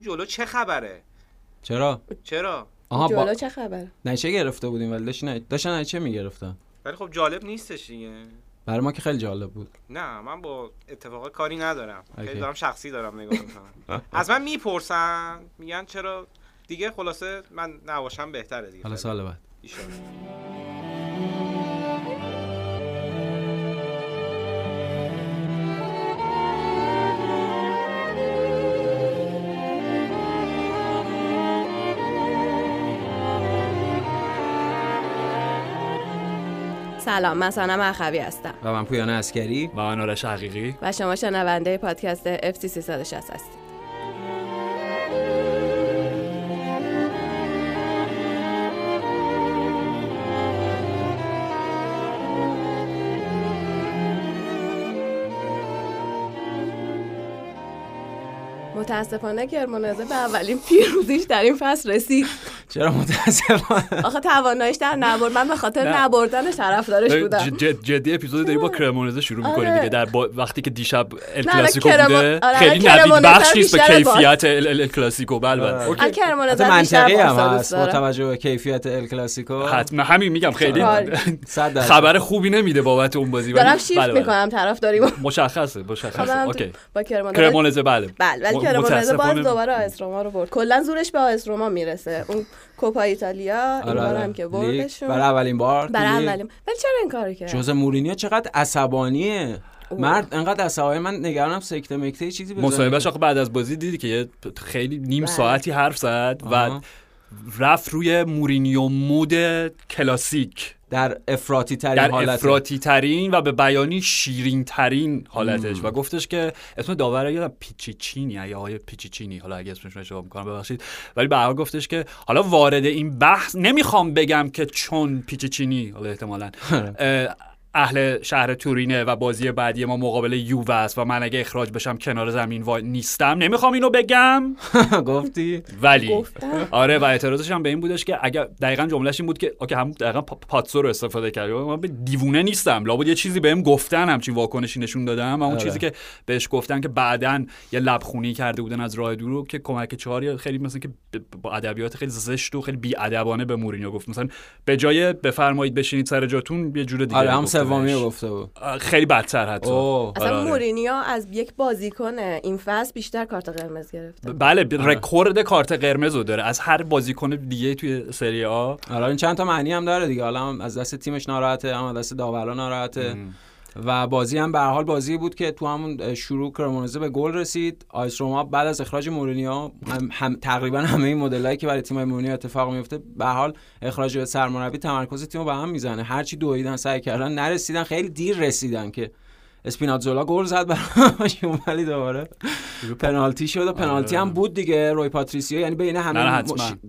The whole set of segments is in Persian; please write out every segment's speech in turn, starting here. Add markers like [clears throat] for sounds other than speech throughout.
جلو چه خبره؟ چرا؟ چرا؟ آها جلو با... چه خبر؟ نشه گرفته بودیم ولی داشتن داشتن نشه می‌گرفتن؟ ولی خب جالب نیستش دیگه. برای ما که خیلی جالب بود. نه من با اتفاقات کاری ندارم. خیلی. دارم شخصی دارم نگاه می‌کنم. از من می‌پرسن میگن چرا؟ دیگه خلاصه من نباشم بهتره دیگه. حالا. سال بعد. سلام من سانم اخوی هستم. و من پویان اسکری و من آرش حقیقی. و شما شنونده پادکست FC 360 هستید. متاسفانه کرمانزه به اولین پیروزیش در این فصل رسید. چرا متاسفانه آخه تواناییش در نبرد من به خاطر. نبردنش طرفدارش بودم جد جدی اپیزود داری با کرمونزه شروع می‌کنی آره. دیگه در. وقتی که دیشب ال کلاسیکو کرمو- بوده آره، خیلی کرمونزه ندید بخش نیست به. کیفیت ال, کلاسیکو بله بله آره. کرمانزه حتی بیشتر منطقی هم هست با. توجه به کیفیت ال کلاسیکو حتما همین میگم خیلی آره. خبر خوبی نمیده بابت اون بازی ولی- دارم شیفت بله، بله. می‌کنم طرفداری مشخصه مشخصه اوکی با کرمونزه بله بله ولی کرمانزه باز دوباره آ اس روما رو برد کلا زورش به آ اس روما می‌رسه اون کوپا ایتالیا این آره، بار آره. هم که لیگ. بردشون برای اولین بار برای. اولین ولی چرا این کارو کرد ژوزه مورینیو چقدر عصبانیه اوه. مرد انقدر عصبانی من نگرانم سکته مکته یه چیزی بزنه مصاحبهش آخه بعد از بازی دیدی که یه خیلی نیم بله. ساعتی حرف زد و. رفت روی مورینیو mode کلاسیک در افراطی ترین در حالت افراطی ترین و به بیانی شیرین ترین حالتش و گفتش که اسم داور یادم پیچیچینی یا آقای پیچیچینی. حالا اگه اسمش رو اشتباه می‌کنم ببخشید. ولی به هر گفتش که حالا وارد این بحث نمی‌خوام بگم که چون پیچیچینی حالا احتمالاً اه، اهل شهر تورینه و بازی بعدی ما مقابل یووه است و من اگه اخراج بشم کنار زمین وای نیستم. نمی‌خوام اینو بگم. [laughs] گفتی؟ ولی. آره و اعتراضش هم به این بودش که اگر دقیقا جملهش این بود که اوکی هم دقیقا پا- پاتسو رو استفاده کرد من به دیوونه نیستم. لابد یه چیزی بهم گفتن همچین واکنشی نشون دادم. و اون آره. چیزی که بهش گفتن که بعدن یه لبخونی کرده بودن از راه دور رو که کمک چهار خیلی مثلا که با ادبیات خیلی زشت و خیلی بی‌ادبانه به مورینیو گفت. مثلا به جای بفرمایید بشینید سر جاتون یه جور دیگه آره سومی. رو گفته بود. خیلی بدتر حتی. اوه. اصلا آره، آره. مورینیو از یک بازیکن این فصل بیشتر کارت قرمز گرفته. بله ب- رکورد کارت قرمز رو داره. از هر بازیکن دیگه توی سری آ. آره این چند تا معنی هم داره دیگه. حالا هم از دست تیمش ناراحته هم از دست داورا ناراحته. و بازی هم به حال بازی بود که تو همون شروع کرمونزه به گل رسید. آ اس روما بعد از اخراج مورینیو هم, هم تقریبا همه این مدلایی که برای تیم مورینیو اتفاق میفته به حال اخراج سرمربی تمرکز تیمو به هم می‌زنه. هرچی دویدن سعی کردن نرسیدن خیلی دیر رسیدن که اسپیناتزولا گل زد براشون [laughs] ولی دوباره پنالتی شد و پنالتی هم بود دیگه روی پاتریسیو یعنی بین نه، همه.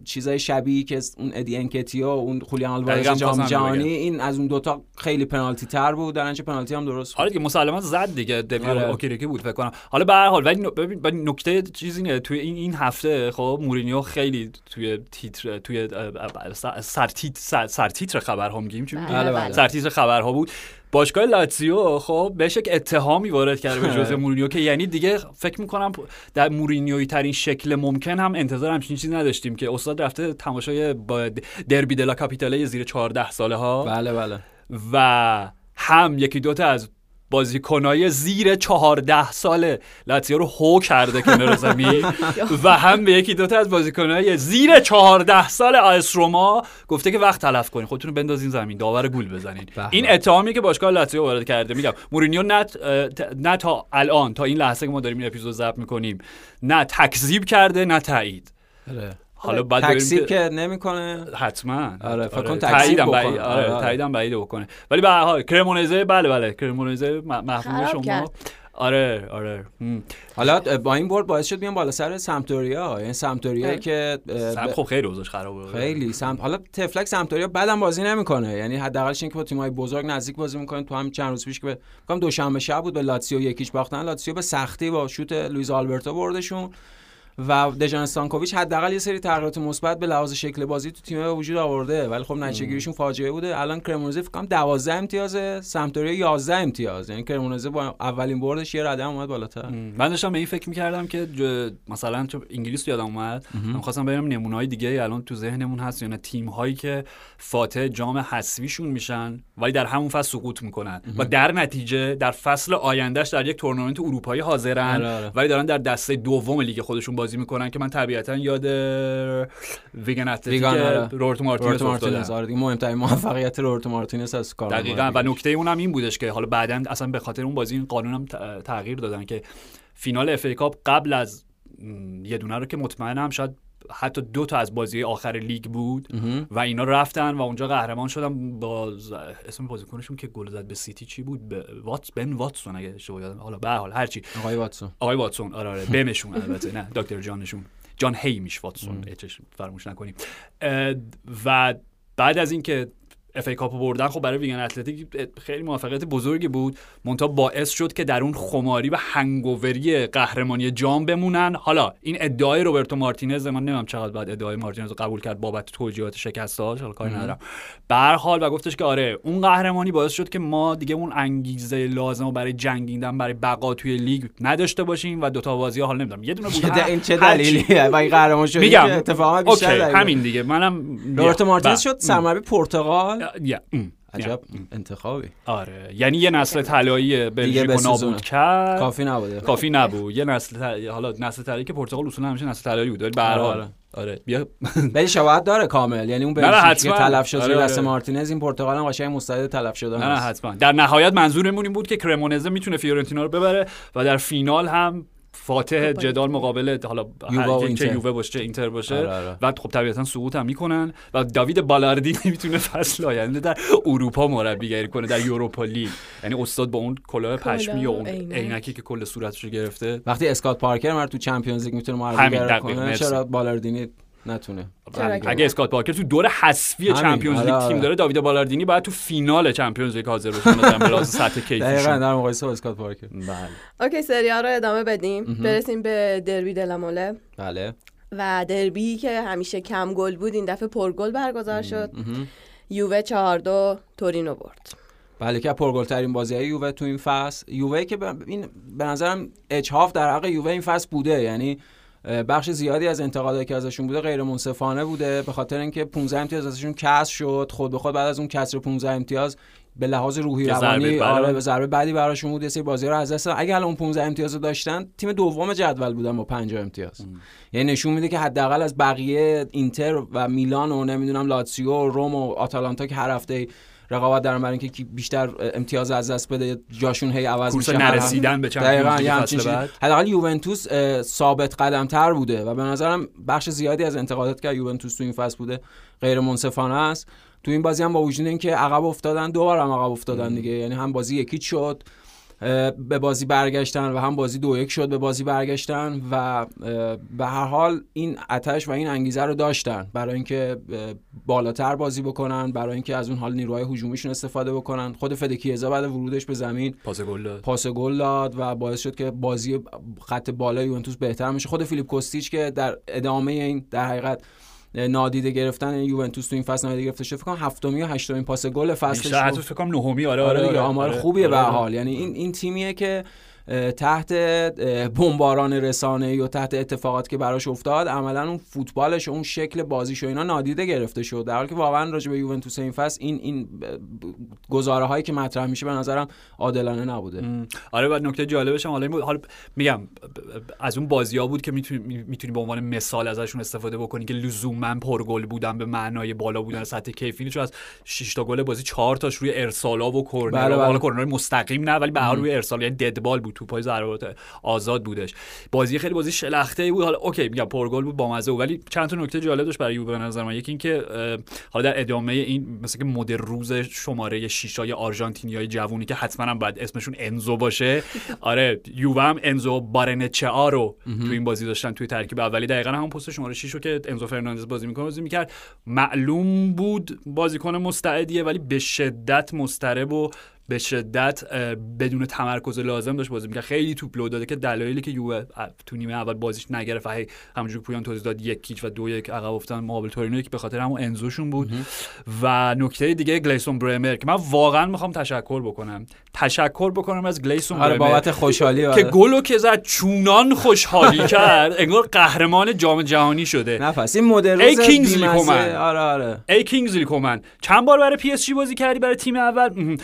چیزای شبیه که اون ادی انکتیا و اون خولیان آلوارز جام جهانی. این از اون دوتا خیلی پنالتی تر بود در نتیجه پنالتی هم درست بود آره دیگه مسلما زد دیگه دوی آره. اوکرکه بود فکر کنم حالا به هر حال ولی نکته چیزی اینه توی این این هفته خب مورینیو خیلی توی تیتر توی سر- سرتیتر سر- سرتیتر خبرها میگیم چی بله، بله. سرتیتر خبرها بود باشگاه لاتزیو خب بهش یک اتهامی وارد کرده به ژوزه مورینیو که یعنی دیگه فکر می‌کنم در مورینیوی ترین شکل ممکن هم انتظار همچین چیزی نداشتیم که استاد رفته تماشای با دربی دلا کاپیتاله زیر 14 ساله ها بله بله. و هم یکی دوتا از بازیکنای زیر چهارده سال لاتزیو رو هو کرده کنار زمین. [laughs] و هم به یکی دوتا از بازیکنای زیر چهارده سال آیس روما گفته که وقت تلف کنین. خودتون رو بندازین زمین. داور گول بزنین. به. این اتهامی که باشگاه لاتزیو وارد کرده میگم. مورینیو نه نه تا الان تا این لحظه که ما داریم این اپیزود ضبط می‌کنیم نه تکذیب کرده نه تایید. حالا بعد ببینیم تکسیب که- که نمی‌کنه؟ حتما. آره، فکر کن تکذیب تاییدم بکنه. بعید آره، آره آره. تاییدم بعید بکنه. ولی به هر حال کرمونزه بله بله. کرمونزه محبوب خراب شما کرد. آره آره. هم. حالا با این برد باعث شد بیان بالا سر سمتوریا. یعنی سمتوریا اه. که سم خب خیلی اوضاعش خرابه خیلی سمت حالا تفلک سمتوریا بعدم بازی نمی‌کنه. یعنی حداقلش اینکه با تیم‌های بزرگ نزدیک بازی می‌کنه. تو همین چند روز پیش که به دوشنبه شب بود به لاتسیو یکیش باختن. لاتسیو به سختی با شوت لوئیز آلبرتو بردشون. و دژان استانکوویچ حداقل یه سری تغییرات مثبت به لحاظ شکل بازی تو تیم به وجود آورده. ولی خب نتیجه گیریشون فاجعه بوده. الان کرمونزه فکر کنم 12 امتیاز سمتوریا 11 امتیاز. یعنی کرمونزه با اولین بردش یه رده اومد بالاتر. من داشتم به این فکر می‌کردم که. مثلا چون انگلیس یادم اومد. من خواستم ببینم نمونه‌های دیگه الان تو ذهنمون هست یا نه. تیم هایی که فاتح جام حذفیشون میشن ولی در همون فصل سقوط می‌کنن. و در نتیجه در فصل آیندهش در یک تورنمنت اروپایی حاضرن. آره، آره. ولی دارن در دسته دوم لیگ خودشون بازی می‌کنن که من طبیعتا یاد ویگان اتلتیک آره. روبرتو مارتینز آره دیگه. مهمترین موفقیت روبرتو مارتینز از کار دقیقا. و نکته اونم این بودش که حالا بعدا اصلا به خاطر اون بازی این قانونم تغییر دادن که فینال FA Cup قبل از یه دونه رو که مطمئنم شاید حتی دو تا از بازی آخر لیگ بود و اینا رفتن و اونجا قهرمان شدن با اسم بازیکنشون که گل زد به سیتی چی بود؟ به وات بن واتسون اگه اشتباه یادم. حالا به هر حال هرچی آقای واتسون. آقای واتسون. آره آره. بنشون البته نه. دکتر جانشون. جان هیمیش واتسون. H ش فراموش نکنیم. و بعد از اینکه FA Cup و بردن خب برای ویگان اتلتیک خیلی موفقیت بزرگی بود. منتها باعث شد که در اون خماری و hangover ی قهرمانی جام بمونن. حالا این ادعای روبرتو مارتینز من نمی‌دونم چقدر بعد ادعای مارتینز رو قبول کرد بابت توجیهات شکستاش حالا کاری ندارم. به حال و گفتش که آره اون قهرمانی باعث شد که ما دیگه اون انگیزه لازم رو برای جنگیدن برای بقا توی لیگ نداشته باشیم و دوتا بازی حال نمی‌دونم یه دونه بود این چه. دلیلیه [laughs] و این قهرمان شد میگم. اتفاقا بیشتر همین دیگه. منم روبرتو مارتینز بله. شد سرمربی پرتغال. یا، ام. عجب. انتخابی. آره. یعنی یه نسل طلایی بلژیک رو. نابود کرد. کافی نبوده. کافی نبود. یه نسل ط- حالا نسل طلایی که پرتغال اصولا همیشه نسل طلایی بود. ولی به هر آره، حال. آره. آره بیا. [laughs] ولی شباهت داره کامل. یعنی اون بلژیکی که. تلف شد آره، زیر دست آره. مارتینز این پرتغال هم قشنگ مستعد تلف شدن نه. حتما. در نهایت منظورمون این بود که کرمونزه می‌تونه فیورنتینا رو ببره و در فینال هم فاتح جدال مقابل حالا و هر. که یووه باشه چه اینتر باشه آره، آره. و خب طبیعتا سقوط هم می‌کنن و داوید بالاردینی [laughs] می‌تونه فصل آینده در اروپا مربیگری کنه در Europa League یعنی استاد با اون کلاه پشمی و اون عینک. عینکی که کل صورتش رو گرفته وقتی اسکات پارکر مر تو Champions League می‌تونه مربیگری کنه. چرا بالاردینی نتونه. چرا اگه اسکات پارکر تو دور حذفی Champions League آره، تیم آره. داره داوید بالاردینی باید تو فینال Champions League حاضر بشه مثلا به لحاظ سطح [laughs] دقیقاً کیفیشون در مقایسه با اسکات پارکر. بله. okay سریال رو ادامه بدیم. برسیم به دربی دلا موله بله. و دربی که همیشه کم گل بود این دفعه پرگل برگزار شد. یووه چهار دو تورینو برد. بله که پرگل ترین بازی های یووه تو این فصل. یووه که به- این به نظرم اجحاف در حق یووه این فصل بوده. یعنی بخش زیادی از انتقادایی که ازشون بوده غیر منصفانه بوده به خاطر اینکه 15 امتیاز ازشون کسر شد. خود به خود بعد از اون کسر 15 امتیاز به لحاظ روحی روانی آره به ضربه بعدی براشون بود. یه سری بازی رو از دست. اگه الان اون 15 امتیاز رو داشتن تیم دوم جدول بودن با 50 امتیاز. یعنی نشون میده که حداقل از بقیه اینتر و میلان و نمی‌دونم لاتسیو و روم و آتالانتا که هر هفته رقابت دارن برای اینکه بیشتر امتیاز از دست بده جاشون هی عوض میشه. نرسیدن به چمپیونز حداقل یوونتوس ثابت قدم تر بوده و به نظرم بخش زیادی از انتقادات که یوونتوس تو این فصل بوده غیر منصفانه است. تو این بازی هم با وجود اینکه عقب افتادن دو بار هم عقب افتادن دیگه. یعنی هم بازی یکی شد به بازی برگشتن و هم بازی دو یک شد به بازی برگشتن و به هر حال این آتش و این انگیزه رو داشتن برای اینکه بالاتر بازی بکنن برای اینکه از اون حال نیروهای هجومیشون استفاده بکنن. خود فدکیزا بعد ورودش به زمین پاس گل داد. پاس گل داد و باعث شد که بازی خط بالای یوونتوس بهتر میشه. خود فیلیپ کوستیچ که در ادامه این در حقیقت نادیده گرفتن یوونتوس تو این فصل نادیده گرفته شد فکر کنم هفتمی یا هشتمین پاس گل فصلش بود. فکر کنم نهمی آره آره آره دیگه آره آمار آره. خوبیه به آره، آره. حال یعنی این این تیمیه که تحت بمباران رسانه یا تحت اتفاقات که براش افتاد عملا اون فوتبالش و اون شکل بازیش و اینا نادیده گرفته شد. در حالی که واقعا راجع به یوونتوس این فصل این این گزاره هایی که مطرح میشه به نظرم عادلانه نبوده. م. آره و نکته جالبش هم حالا بود حالا میگم از اون بازی ها بود که می‌تونی می‌تونی به عنوان مثال ازشون استفاده بکنی که لزوما پرگل بودن به معنای بالا بودن سطح کیفی چون از 6 تا گل بازی 4 تاش روی ارسالا و کرنر بله، بله. حالا کرنر مستقیم نه ولی به روی ارسال یعنی dead ball بود. توپای ضربات آزاد بودش. بازی خیلی بازی شلخته بود. حالا okay میگم پرگل بود با مزه ولی چند تا نکته جالب داشت برای یووه به نظر من. یکی اینکه حالا در ادامه این مثلا که مد روز شماره 6 های آرژانتینیای جوونی که حتما هم باید اسمشون انزو باشه. [laughs] آره یووه هم انزو بارنچا رو تو این بازی داشتن توی ترکیب اولی. دقیقا همون پست شماره 6 رو که انزو فرناندز بازی می‌کنه بازی می‌کرد. معلوم بود بازیکن مستعدیه ولی به شدت مضطرب و به شدت بدون تمرکز لازم داشت بازی می‌کرد. خیلی توپ لو داده که دلایلی که یووه تو نیمه اول بازیش نگرفت. و همونجوری پویان توضیح داد یک کیچ و دو یک عقب افتادن. مقابل تورینو که به خاطر همون انزوشون بود. و نکته دیگه گلیسون برمر که من واقعا می‌خوام تشکر بکنم. تشکر بکنم از گلیسون آره بابت خوشحالی که آره. گلو که زد چونان خوشحالی [laughs] کرد. انگار قهرمان جام جهانی شده. نفس. این مدل ای کینگزلی. کومن. آره آره. ای کینگزلی کومن چند بار برای پی اس جی بازی کردی برای تیم اول؟ مهم.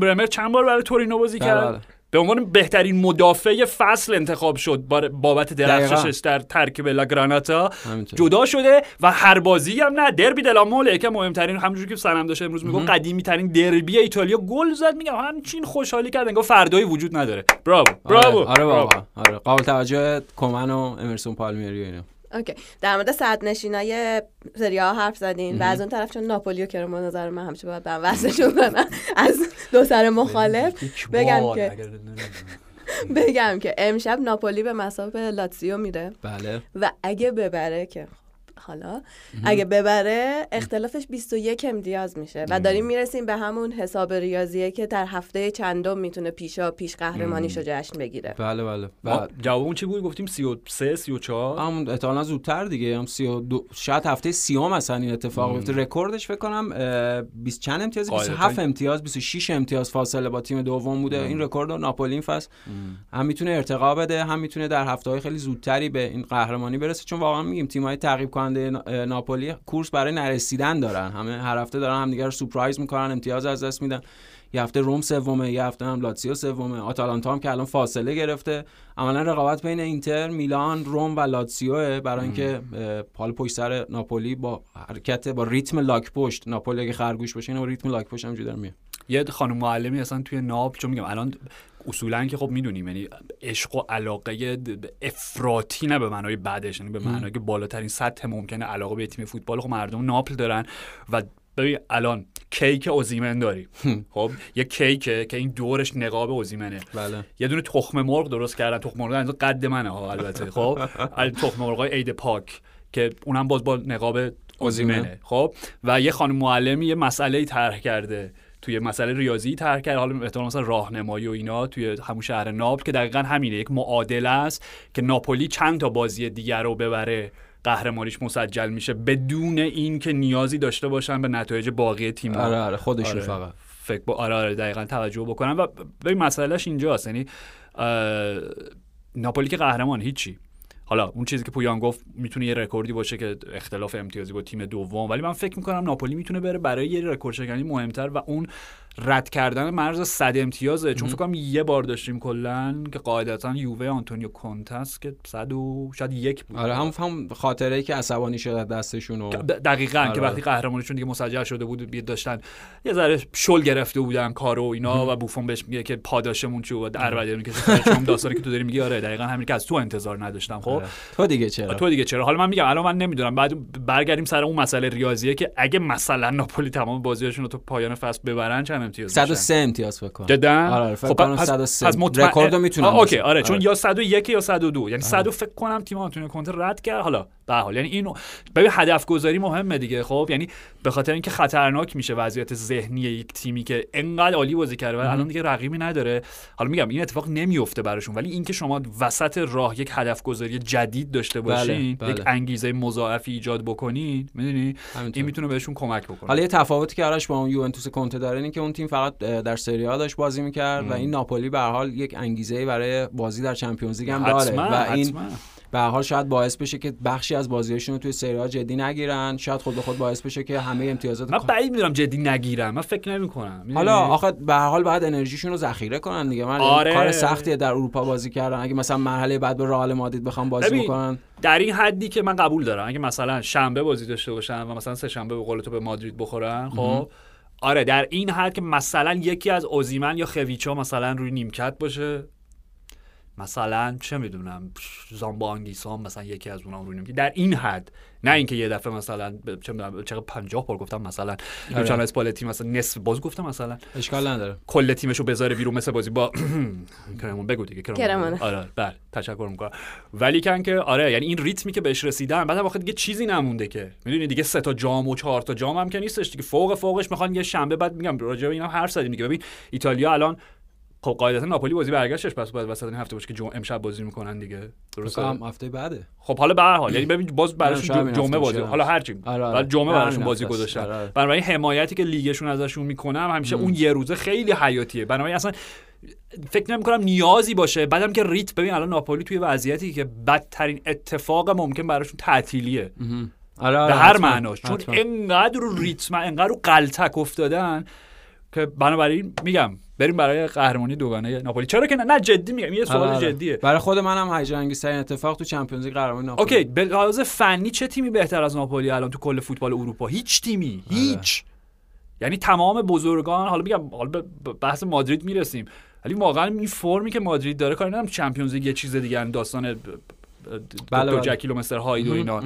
برمر چند بار برای تورینو بازی بله، کرد؟ بله. به عنوان بهترین مدافع فصل انتخاب شد بابت درخششش. در ترکیب لاگراناتا. جدا شده و هر بازی هم نه دربی دلاموله که مهمترین همونجوری که سنم داشته امروز میگم قدیمی ترین دربی ایتالیا. گل زد میگم همچین خوشحالی کرد انگار فردایی وجود نداره. براو براو آره, آره. واقعا. آره. قابل توجه کومن و امرسون پالمیری و اینا. اوکی. در مورد صد نشینای سری ها حرف زدین و از اون طرف چون ناپولی و کرم به نظر من همیشه باید برم وصلشون کنم از دو سر مخالف بگم که [laughs] بگم که امشب ناپولی به مسابقه لاتزیو میره. بله. و اگه ببره که حالا اگه ببره اختلافش 21 امتیاز میشه و داریم می‌رسیم به همون حساب ریاضیه که در هفته چندم می‌تونه پیشا پیش قهرمانیشو جشن بگیره. بله بله. و جوابمون چی بود؟ گفتیم 33 34 همون احتمالاً زودتر دیگه. هم 32 شاید هفته سیام مثلا این اتفاق بیفته رکوردش فکر کنم اه، 20 چند امتیاز؟ قاعدتاً. 27 امتیاز 26 امتیاز فاصله با تیم دوم بوده. این رکورد رو ناپولی این فصل هم می‌تونه ارتقا بده هم می‌تونه در هفته های خیلی زودتری به این قهرمانی برسه. چون واقعا میگیم تیم های تعقیب کننده اه، ناپولی کورس برای نرسیدن دارن. همه هر هفته دارن همدیگه رو سورپرایز می‌کنن امتیاز از دست میدن. یه هفته روم سومه یه هفته هم لاتزیو سومه. آتالانتا هم که الان فاصله گرفته. عملا رقابت بین اینتر میلان روم و لاتزیو برای اینکه حال پشت سر ناپولی با حرکت با ریتم لاک پشت ناپولی اگه خرگوش باشه اینو با ریتم لاک پشت همجوری داره میاد یه خانم معلمی اصلا توی ناپل چون میگم الان اصولا که خب می‌دونیم یعنی عشق و علاقه افراطی نه به معنای بعدش یعنی به معنای که بالاترین سطح ممکنه علاقه به تیم فوتبال. خب مردم ناپل دارن و ببین الان کیک اوزیمن داری. خب یه کیکه که این دورش نقاب اوزیمنه. بله. یه دونه تخم مرغ درست کردن. تخم مرغ از قد منه ها البته. خب تخم مرغ عید پاک که اونم باز با نقاب اوزیمنه. اوزیمن. خب و یه خانم معلمی یه مسئله طرح کرده. توی مسئله ریاضی طرح کرده حالا احتمالاً مثلا راهنمایی و اینا توی همون شهر ناپل که دقیقا همینه. یک معادله است که ناپولی چند تا بازی دیگر رو ببره. قهرمانیش مسجل میشه بدون اینکه نیازی داشته باشن به نتایج باقی تیم. آره آره خودشون آره. فقط. فکر با آره آره دقیقا توجه بکنم و ببین مسئلهش اینجاست. یعنی ناپولی که قهرمان هیچی. حالا اون چیزی که پویان گفت می‌تونه یه رکوردی باشه که اختلاف امتیازی با تیم دوم ولی من فکر می‌کنم ناپولی می‌تونه بره برای یه رکورد شکنی مهمتر و اون رد کردن مرز 100 امتیازه. چون فکر کنم یه بار داشتیم کلا که قاعدتا یووه آنتونیو کونته‌س که 100 و شاید یک بود. آره هم هم خاطره ای که عصبانی شد دستشون و دقیقا آره. که وقتی قهرمانیشون دیگه مسجل شده بود داشتن یه ذره شل گرفته بودن کارو و اینا و بوفون بهش میگه که پاداشمون چی بود؟ عربده می‌کشه چون داستانی که تو داری میگی آره دقیقا همین که از تو انتظار نداشتم خب؟ آره. تو دیگه چرا؟ تو دیگه چرا؟ حالا من میگم الان من نمی‌دونم. بعد برگردیم سر اون مسئله ریاضیه که اگه مثلا ناپولی تمام بازیاشون رو تو پایان فصل ببرن چند امتیاز میشن؟ 103 امتیاز فکر کنم. جدا؟ آره آره فکر کنم 103 مطمئن- رکوردو می‌تونم آه، اوکی. آره چون آره. یا 101 یا 102 یعنی 100 فکر کنم تیم آنتونیو کونته رد کرد. حالا به حال یعنی اینو ببین هدف گذاری مهمه دیگه خب؟ یعنی به خاطر اینکه خطرناک میشه وضعیت ذهنی یک تیمی که انقدر عالی بازی کرده و الان دیگه رقیبی نداره. حالا میگم این اتفاق نمیفته براشون ولی اینکه شما وسط راه یک هدف گذاری جدید داشته بله، باشین بله. یک انگیزه مضاعفی ایجاد بکنین می‌دونی. این می‌تونه بهشون کمک بکنه. حالا یه تفاوتی که آرش با اون یوونتوس کنته داره اینه که اون تیم فقط در سری آ داشت بازی می‌کرد و این ناپولی به هر حال یک انگیزه برای بازی در چمپیونز لیگ هم داره و این حتما. به هر حال شاید باعث بشه که بخشی از بازیاشون رو توی سری آ جدی نگیرن. شاید خود به خود باعث بشه که همه امتیازات من بعید می‌دونم جدی نگیرم من فکر نمی کنم حالا آخه به هر حال باید انرژیشون رو ذخیره کنن دیگه. من آره. کار سختیه در اروپا بازی کردن. اگه مثلا مرحله بعد به رئال مادرید بخوام بازی ببین، بکنن. در این حدی که من قبول دارم. اگه مثلا شنبه بازی داشته باشن و مثلا سه شنبه به قول تو به مادرید بخورن خب آره در این حد که مثلا یکی از اوزیمن یا خویچا مثلا روی نیمکت باشه. مثلا چه می‌دونم زامبا آنگیسان مثلا یکی از اونها رو که در این حد نه اینکه یه دفعه مثلا چه می‌دونم چقدر 50 بار گفتم مثلا آره. لوچانو اسپالتی مثلا نصف باز گفتم مثلا. اشکال نداره. کل تیمشو بذاره بیرون مثل بازی با [clears throat] کرمون. بگو دیگه کرمونه. آره بله تشکر می‌کنم. ولی کن که آره یعنی این ریتمی که بهش رسیدن بعد واقعا دیگه چیزی نمونده که. می‌دونی دیگه سه تا جام و چهار تا جام هم که نیستش دیگه. فوق فوقش می‌خوان یه شنبه بعد میگم راجع به اینا حرف زدیم دیگه. ببین ایتالیا الان خب قاعدتا ناپولی بازی برگشتش پس باید وسط این هفته باشه که جم... امشب بازی می‌کنن دیگه درسته هم هفته بعده خب حالا به هر حال یعنی ببین باز براشون جمعه بازی. حالا هر چی آره، آره. بعد جمعه براشون بازی. گذاشتن آره،. بنابراین حمایتی که لیگشون ازشون می‌کنم همیشه اون یه روزه خیلی حیاتیه بنابراین اصلا فکر نمی کنم نیازی باشه بعدم که ریتم ببین الان ناپولی توی وضعیتی که بدترین اتفاق ممکن براشون تعطیلیه به هر. معناش چون. انقدر رو ریتم انقدر رو غلتک افتادن که بنابراین میگم بریم برای قهرمانی دوگانه ناپولی. چرا که نه, نه جدی میگم. یه سوال آره، آره. جدیه. برای خود منم هیجان انگیزترین اتفاق تو Champions League قهرمانی ناپولی. اوکی به لحاظ فنی چه تیمی بهتر از ناپولی الان تو کل فوتبال اروپا؟ هیچ تیمی. هیچ. یعنی تمام بزرگان حالا میگم حالا به بحث مادرید می‌رسیم. ولی واقعا این فرمی که مادرید داره کاری ندارم Champions League یه چیز دیگه داستان ب- ب- بله، دکتر بله. جکیل و مستر هاید و اینا.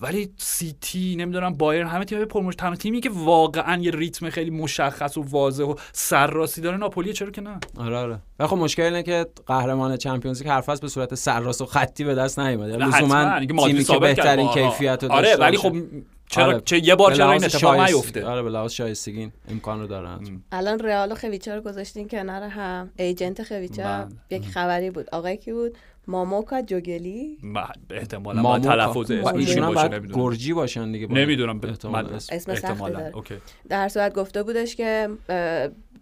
ولی سیتی نمی‌دونم بایرن همه تیم‌های پرموش تنها تیمی که واقعا یه ریتم خیلی مشخص و واضح و سرراستی داره ناپولی چرا که نه؟ آره آره. ولی خب مشکل اینه که قهرمان Champions League حرف به صورت سرراست و خطی به دست نیومده. لزوما تیمی که بهترین کیفیت رو آره ولی. خب چرا آره. چه یه بار چرا این اتفاق نیفته؟ آره به لحاظ شایستگی امکان رو دارن الان رئال و خویچا رو گذاشتین کنار هم. agent خویچا بله. یک خبری بود. آقای کی بود؟ ماموکا جوگلی من احتمالا ماموکا. تلفظ ماموکا. اسمش ایشون این هم باشه نمی‌دونم گرجی باشن دیگه. نمی‌دونم اسم. احتمالاً. داره. اوکی در صورت گفته بودش که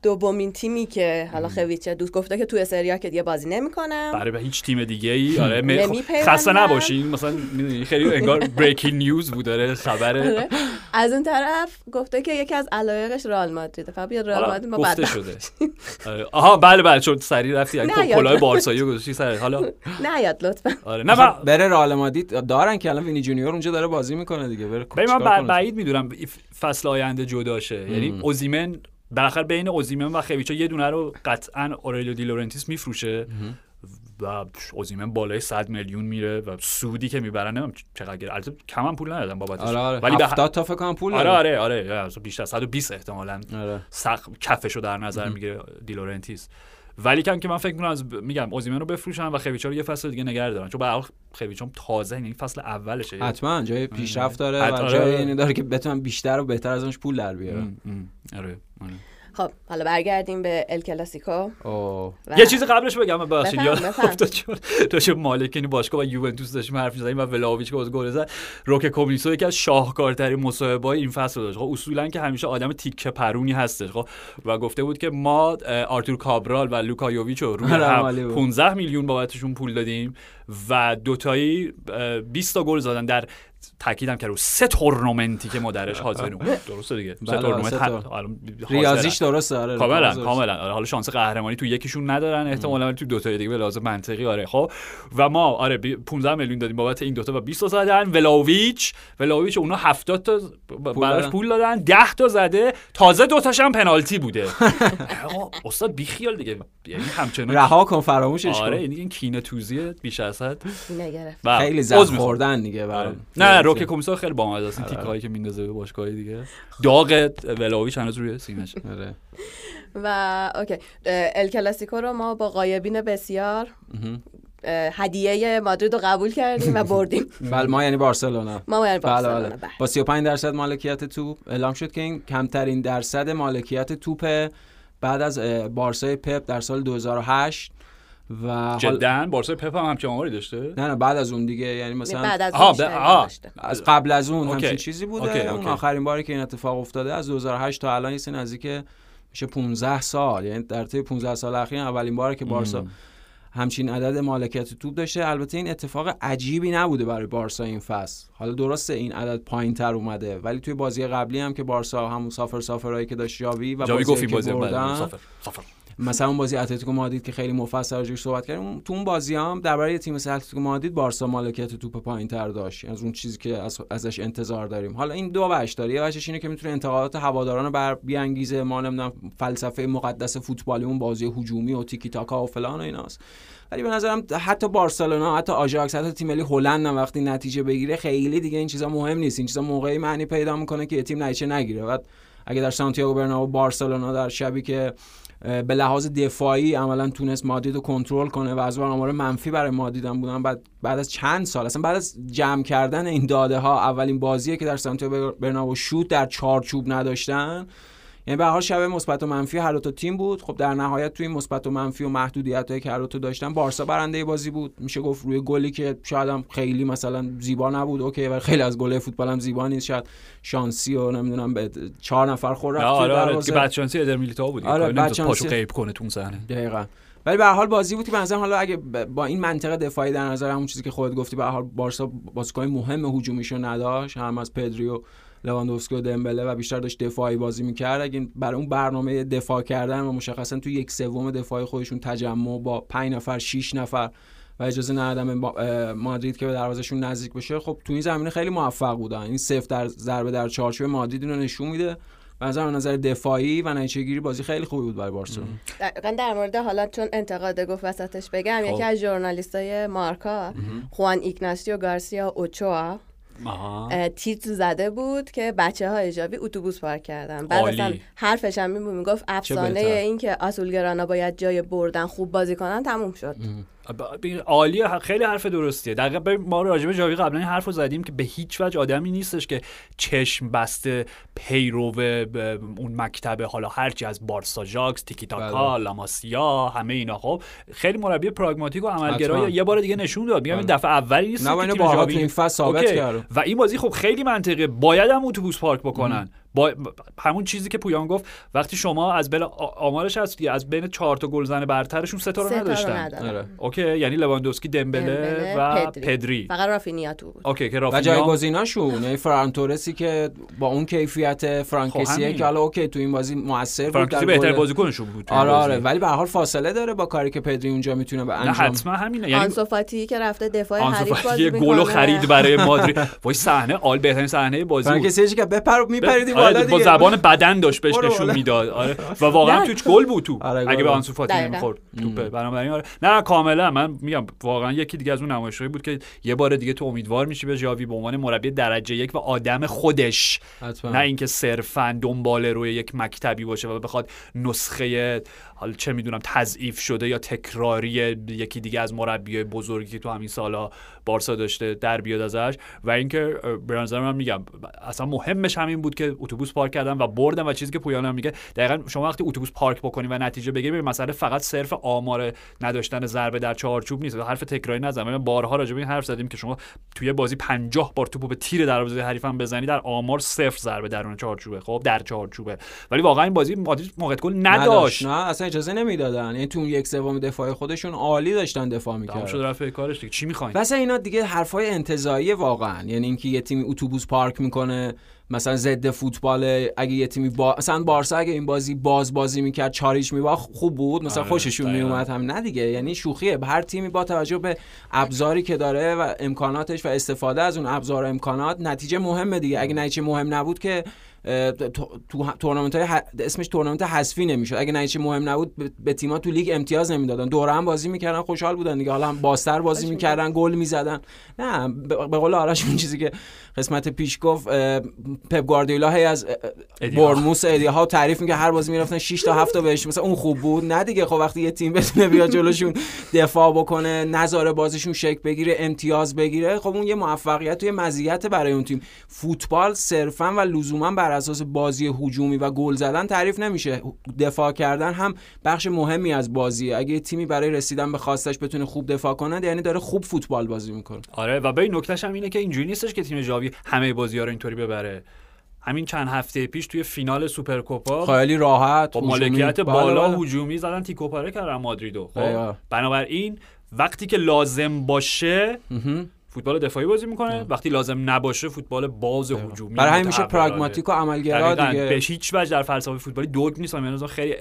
دومین تیمی که حالا خویچا دوست گفته که توی سریا که دیگه بازی نمی‌کنم برای به هیچ تیم دیگه ای آره م- نمی‌پیوندم. خسته نباشین. مثلا می‌دونی خیلی انگار breaking news بود داره خبره آره. از اون طرف گفته که یکی از علایقش رئال مادرید فقط بیا رئال مادرید ما گفته بعد شده. آره. آها بله بله چون سری رفتی یعنی نه، خب کلاه بارسایی گذاشتی سر. حالا نه یاد لطفا. آره نه بره رئال مادرید. دارن که الان وینی جونیور اونجا داره بازی می‌کنه دیگه. بره ببین من؟ بعید می‌دونم فصل آینده جدا شه یعنی اوزیمن بالاخره بین اوزیمن و خویچا یه دونه رو قطعا اورلیو دی لورنتیس میفروشه و اوزیمن بالای 100 میلیون میره و سودی که می‌برن نمی‌دونم چقدر. البته کم هم پول ندادن بابتش. آره آره. ولی به 70 تا فکر کنم پول آره. آره آره آره، بیشتر 120 احتمالاً. آره. سقف کفشو در نظر می‌گیره دیلورنتیس ولی کم که من فکر می‌کنم از میگم اوزیمن رو بفروشن و خویچا رو یه فصل دیگه نگه دارن چون به هر حال خویچا تازه این فصل اولشه حتما جای پیشرفت داره حت- و آره، جای آره. داره که بتونن بیشتر و بهتر ازش پول در بیارن. آره آره. خب حالا برگردیم به ال کلاسیکو. یه چیز قبلش بگم ببخشید یاد. افتاد چون به مالکینی باشگاه و یوونتوس داشتیم حرف می‌زدیم و ولاویچ که باز گل زد. روکو کومیسو یکی از شاهکارترین مصاحبه‌های این فصل داشت. خب اصولا که همیشه آدم تیکه پرونی هستش خب. و گفته بود که ما آرتور کابرال و لوکا یوویچ رو روی آره، هم عالی بود. 15 میلیون بابتشون پول دادیم و دوتایی اه، 20 تا گل زدن در تاکیدم که رو سه tournamentی که ما درش حاضریم. درسته دیگه. سه بله، تورنمنت ریاضیش. درسته آره کاملا. کاملا. آره، حالا شانس قهرمانی تو یکیشون ندارن. احتمالاً ولی تو دو تا دیگه به لحاظ منطقی آره. خب. و ما آره بی- 15 میلیون دادیم بابت این دوتا و 20 تا زدن ولاویچ ولاویچ اونا 70 تا براش. پول دادن. 10 تا زده. تازه دو تاش هم پنالتی بوده. [laughs] آقا استاد بیخیال دیگه. یعنی همچنان رها کن فراموشش آره کن. دیگه این کینه توزیه بیش از حد. نگرفت. و خیلی زخم. خوردن دیگه آره. نه روک کمیسار خیلی بامزه است. این تیکایی که میندازه به باشگاه دیگه. داغ ولاویچ هنوز روی سینه‌ش [laughs] آره. و اوکی. ال کلاسیکو رو ما با غایبین بسیار هدیه مادرید رو قبول کردیم و بردیم. [laughs] بله ما یعنی بارسلونا. ما یعنی بله بارسلونا بله. با 35 درصد مالکیت توپ اعلام شد که این کمترین درصد مالکیت توپ بعد از بارسای پپ در سال 2008 و حال... جدا بارسا پپ هم همچین آماری داشته نه نه بعد از اون دیگه یعنی مثلا بعد از. داشته. از قبل از اون اوکی. همچین چیزی بوده اوکی، اون. آخرین باری که این اتفاق افتاده از 2008 تا الان یه سری نزدیک میشه 15 سال یعنی در طی 15 سال اخیر اولین باره که بارسا همچین عدد مالکیت توپ داشته البته این اتفاق عجیبی نبوده برای بارسا این فصل حالا درسته این عدد پایین تر اومده ولی توی بازی قبلی هم که بارسا همون سافر سافرایی که داشت جاوی و جاوی بازی گفت این که بازی بردن سافر سافر مثلا اون بازی اتلتیکو مادرید که خیلی مفصل راجعش صحبت کردیم تو اون بازی هم درباره تیم اتلتیکو مادرید بارسا مالکیت توپ پایینتر داشت. از اون چیزی که از ازش انتظار داریم. حالا این دو بخش داره. یه بخشش اینه که می‌تونه انتقادات هواداران رو بر بیانگیزه ما نمی‌دونم فلسفه مقدس فوتبالی اون بازی هجومی و تیکی تاکا و فلان و ایناست. ولی به نظرم حتی بارسلونا حتی آژاکس حتی تیم ملی هلند هم وقتی نتیجه بگیره خیلی دیگه این چیزا مهم نیست. این چیزا موقعی معنی پیدا می‌کنه که یه تیم نتیجه نگیره. بعد اگه در سانتیاگو برنابو بارسلونا در شبی که به لحاظ دفاعی عملا تونست مادرید رو کنترل کنه و از آمار منفی برای مادرید هم بودن. بعد بعد از چند سال اصلا بعد از جمع کردن این داده ها اولین بازیه که در سانتیاگو برنابو شوت در چارچوب نداشتن. یعنی به حال شبه مثبت و منفی هر دو تیم بود. خب در نهایت توی مثبت و منفی و محدودیتایی که هر دو داشتن بارسا برنده بازی بود. میشه گفت روی گلی که شاید هم خیلی مثلا زیبا نبود. okay و خیلی از گل‌های فوتبال هم زیبا نیست. شاید شانسی و نمی‌دونم به چهار نفر خور رفت آره آره که بعد شانسی ادر میلیتائو بود. آره بعد پاشو غیب کنه تو صحنه. دقیقاً. ولی به هر حال بازی بود که به حالا اگه با این منطقه دفاعی در نظر همون چیزی که خودت گفتی به هر حال بارسا بازیکن مهم هجومیشو نداشت. هم از پدریو لواندوفسکی و دمبله و بیشتر داشت دفاعی بازی می‌کرد. اگه برای اون برنامه دفاع کردن و مشخصا تو یک سوم دفاعی خودشون تجمع با 5 نفر 6 نفر و اجازه ندادن مادرید که به دروازهشون نزدیک بشه خب تو این زمینه خیلی موفق بودن. این صفر در ضربه در چارچوب مادرید رو نشون میده. و از نظر دفاعی و نتیجه گیری بازی خیلی خوبی بود برای بارسلونا. دقیقا در مورد حالا چون انتقاد گفت وسطش بگم خب. یکی از ژورنالیستای مارکا خوان ایگناسیو گارسیا اوچوا. تیتر زده بود که بچه های ایجابی اتوبوس پارک کردن. بعد اصلا حرفش هم می‌گفت افسانه این که آسولگرانا باید جای بردن خوب بازی کنن تموم شد. عالی خیلی حرف درستیه. دقیقا ما راجع جاوی قبلا این حرف رو زدیم که به هیچ وجه آدمی نیستش که چشم بسته پیرو اون مکتب حالا هرچی از بارسا ژاکس تیکی تاکا بله. لاماسیا همه اینا. خب خیلی مربی پراگماتیک و عملگرا یه بار دیگه نشون داد. میگم این بله. دفعه اولی نیست که این فصل ثابت و این بازی خب خیلی منطقه باید هم اتوبوس پارک بکنن. با همون چیزی که پویان گفت وقتی شما از بین آمارش هست از بین چهار تا گلزن برترشون سه تا رو نداشتن. آره. اوکی یعنی لواندوسکی دمبله, و پدری. فقط رافینیا تو بود. اوکی که رافینیا و جایگزیناشون یعنی فرانتورسی که با اون کیفیت فرانکسیه که حالا اوکی تو این بازی موثر بود در بهتر بازیکنشون بود آره آره ولی به هر حال فاصله داره با کاری که پدری اونجا می‌تونه به انجام حتما همینه. یعنی آنسوفاتی که رفته دفاع حریف بازی گل خرید برای مادرید. وای صحنه آل بهترین صحنه بازی فرانکسیه که بپر میپریدی بالا با زبان بدن داشت بهش نشون می‌داد. آره. [laughs] و واقعا توش گل بود تو. آره اگه به آنسو فاتی نمی‌خورد توپه. بنابراین آره. نه کاملا. من میگم واقعا یکی دیگه از اون نمایشایی بود که یه بار دیگه تو امیدوار میشی به جاوی به عنوان مربی درجه یک و آدم خودش. نه اینکه صرفا دنبال روی یک مکتبی باشه و بخواد نسخه حالا چه می‌دونم تضعیف شده یا تکراری یکی دیگه از مربی بزرگی تو همین سالا بارسا داشته در بیاد ازش. و اینکه به من میگم اصلا مهمش همین بود که اتوبوس پارک کردن و بردن و چیزی که پویان میگه دقیقا شما وقتی اتوبوس پارک بکنی و نتیجه بگیری مسئله فقط صرف آمار نداشتن ضربه در چارچوب نیست. حرف تکراری نزنم بارها راجع به این حرف زدیم که شما توی بازی 50 بار توپو به تیر دروازه حریفم بزنی در آمار صفر ضربه درون چارچوبه خب در چارچوبه ولی واقعا این بازی مادرید موقع گل نداشت. نه اصلا اجازه نمی‌دادن. یعنی تو یک سوم دفاع خودشون عالی داشتن دفاع می‌کردن. شد رفت کارش دیگه. چی می‌خواین؟ واسه اینا دیگه حرفای انتزاعی واقعا. یعنی اینکه یه تیم اتوبوس پارک می‌کنه مثلا ضد فوتبال اگه یه تیمی با مثلا بارسا اگه این بازی باز بازی می‌کرد چاریش میباخت خوب بود. مثلا آره، خوششون میومد هم نه دیگه. یعنی شوخیه. هر تیمی با توجه به ابزاری که داره و امکاناتش و استفاده از اون ابزار و امکانات نتیجه مهمه دیگه. اگه نتیجه مهم نبود که تو تورنمنت های اسمش تورنمنت حذفی نمی‌شد. اگه نتیجه مهم نبود به تیم‌ها تو لیگ امتیاز نمی‌دادن. دوره هم بازی می‌کردن خوشحال بودن دیگه. حالا هم باستر بازی می‌کردن گل می‌زدن. نه به قول آرش اون چیزی که قسمت پیش گفت پپ گواردیولا هی از برموس ادیا ها تعریف میگه هر بازی می‌رفتن 6 تا 7 تا بهش. مثلا اون خوب بود؟ نه دیگه. خب وقتی یه تیم بتونه بیاد جلوشون دفاع بکنه نظاره بازیشون شک بگیره امتیاز بگیره خب اون یه موفقیت و یه مزیت برای اون تیم. فوتبال صرفا و لزوما بر اساس بازی هجومی و گل زدن تعریف نمیشه. دفاع کردن هم بخش مهمی از بازیه. اگه تیمی برای رسیدن به خواستش بتونه خوب دفاع کنه یعنی داره خوب فوتبال بازی می‌کنه. آره و به نکتهش هم اینه که اینجوری نیستش که تیم جاوی همه بازی ها رو اینطوری ببره. همین چند هفته پیش توی فینال سوپرکوپا خیلی راحت با مالکیت بالا بله. هجومی زدن تیکو پاره کردن مادریدو. خب بنابراین وقتی که لازم باشه فوتبال دفاعی بازی می‌کنه وقتی لازم نباشه فوتبال باز هجومی برای همین میشه. پراگماتیک و عملگرا. دیگه به هیچ وجه در فلسفه فوتبالی دوگ نیست و من خیلی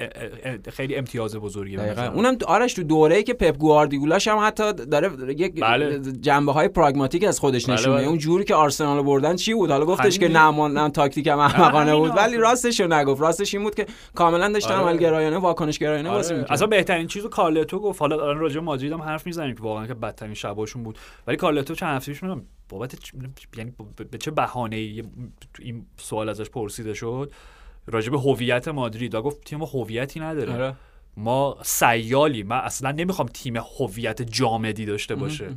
خیلی امتیاز بزرگیه به دقیقاً. اونم آرش تو دوره‌ای که پپ گواردیولاش هم حتی داره یک بله. جنبه های پراگماتیک از خودش بله، نشونه بله. اون جوری که آرسنال بردن چی بود حالا گفتش که. نه نه تاکتیک هم [laughs] احمقانه بود ولی. راستش رو نگفت راستش این بود که کاملا داشت آره. عملگرایانه واکنش گرایانه بازی آره. می‌کرد اصلا بهترین چیزو کارلتو گفت حالا الان راجع به مادرید هم حرف می‌زنیم که واقعا که بدترین شباشون بود ولی کارلتو چند هفته پیش میگم بابت چ- یعنی به چه بهانه‌ای این سوال ازش پرسیده شد راجع به هویت مادرید. و گفت تیم ما هویتی نداره. آره. ما سیالی. من اصلا نمی‌خوام تیم هویت جامدی داشته باشه.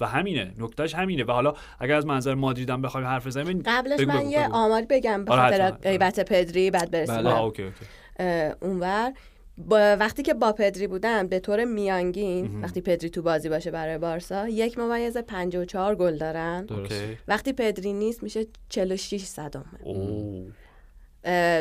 و همینه. نکتهش همینه. و حالا اگر از منظر مادریدم بخوایم حرف بزنیم قبلش بگو، من بگو، یه بگو. آماری بگم به آره، خاطر. غیبت پدری بعد برسیم بله. okay okay. اونور. با وقتی که با پدری بودن به طور میانگین وقتی پدری تو بازی باشه برای بارسا یک ممیز 54 گل دارن. درست. okay. وقتی پدری نیست میشه 46 صدم.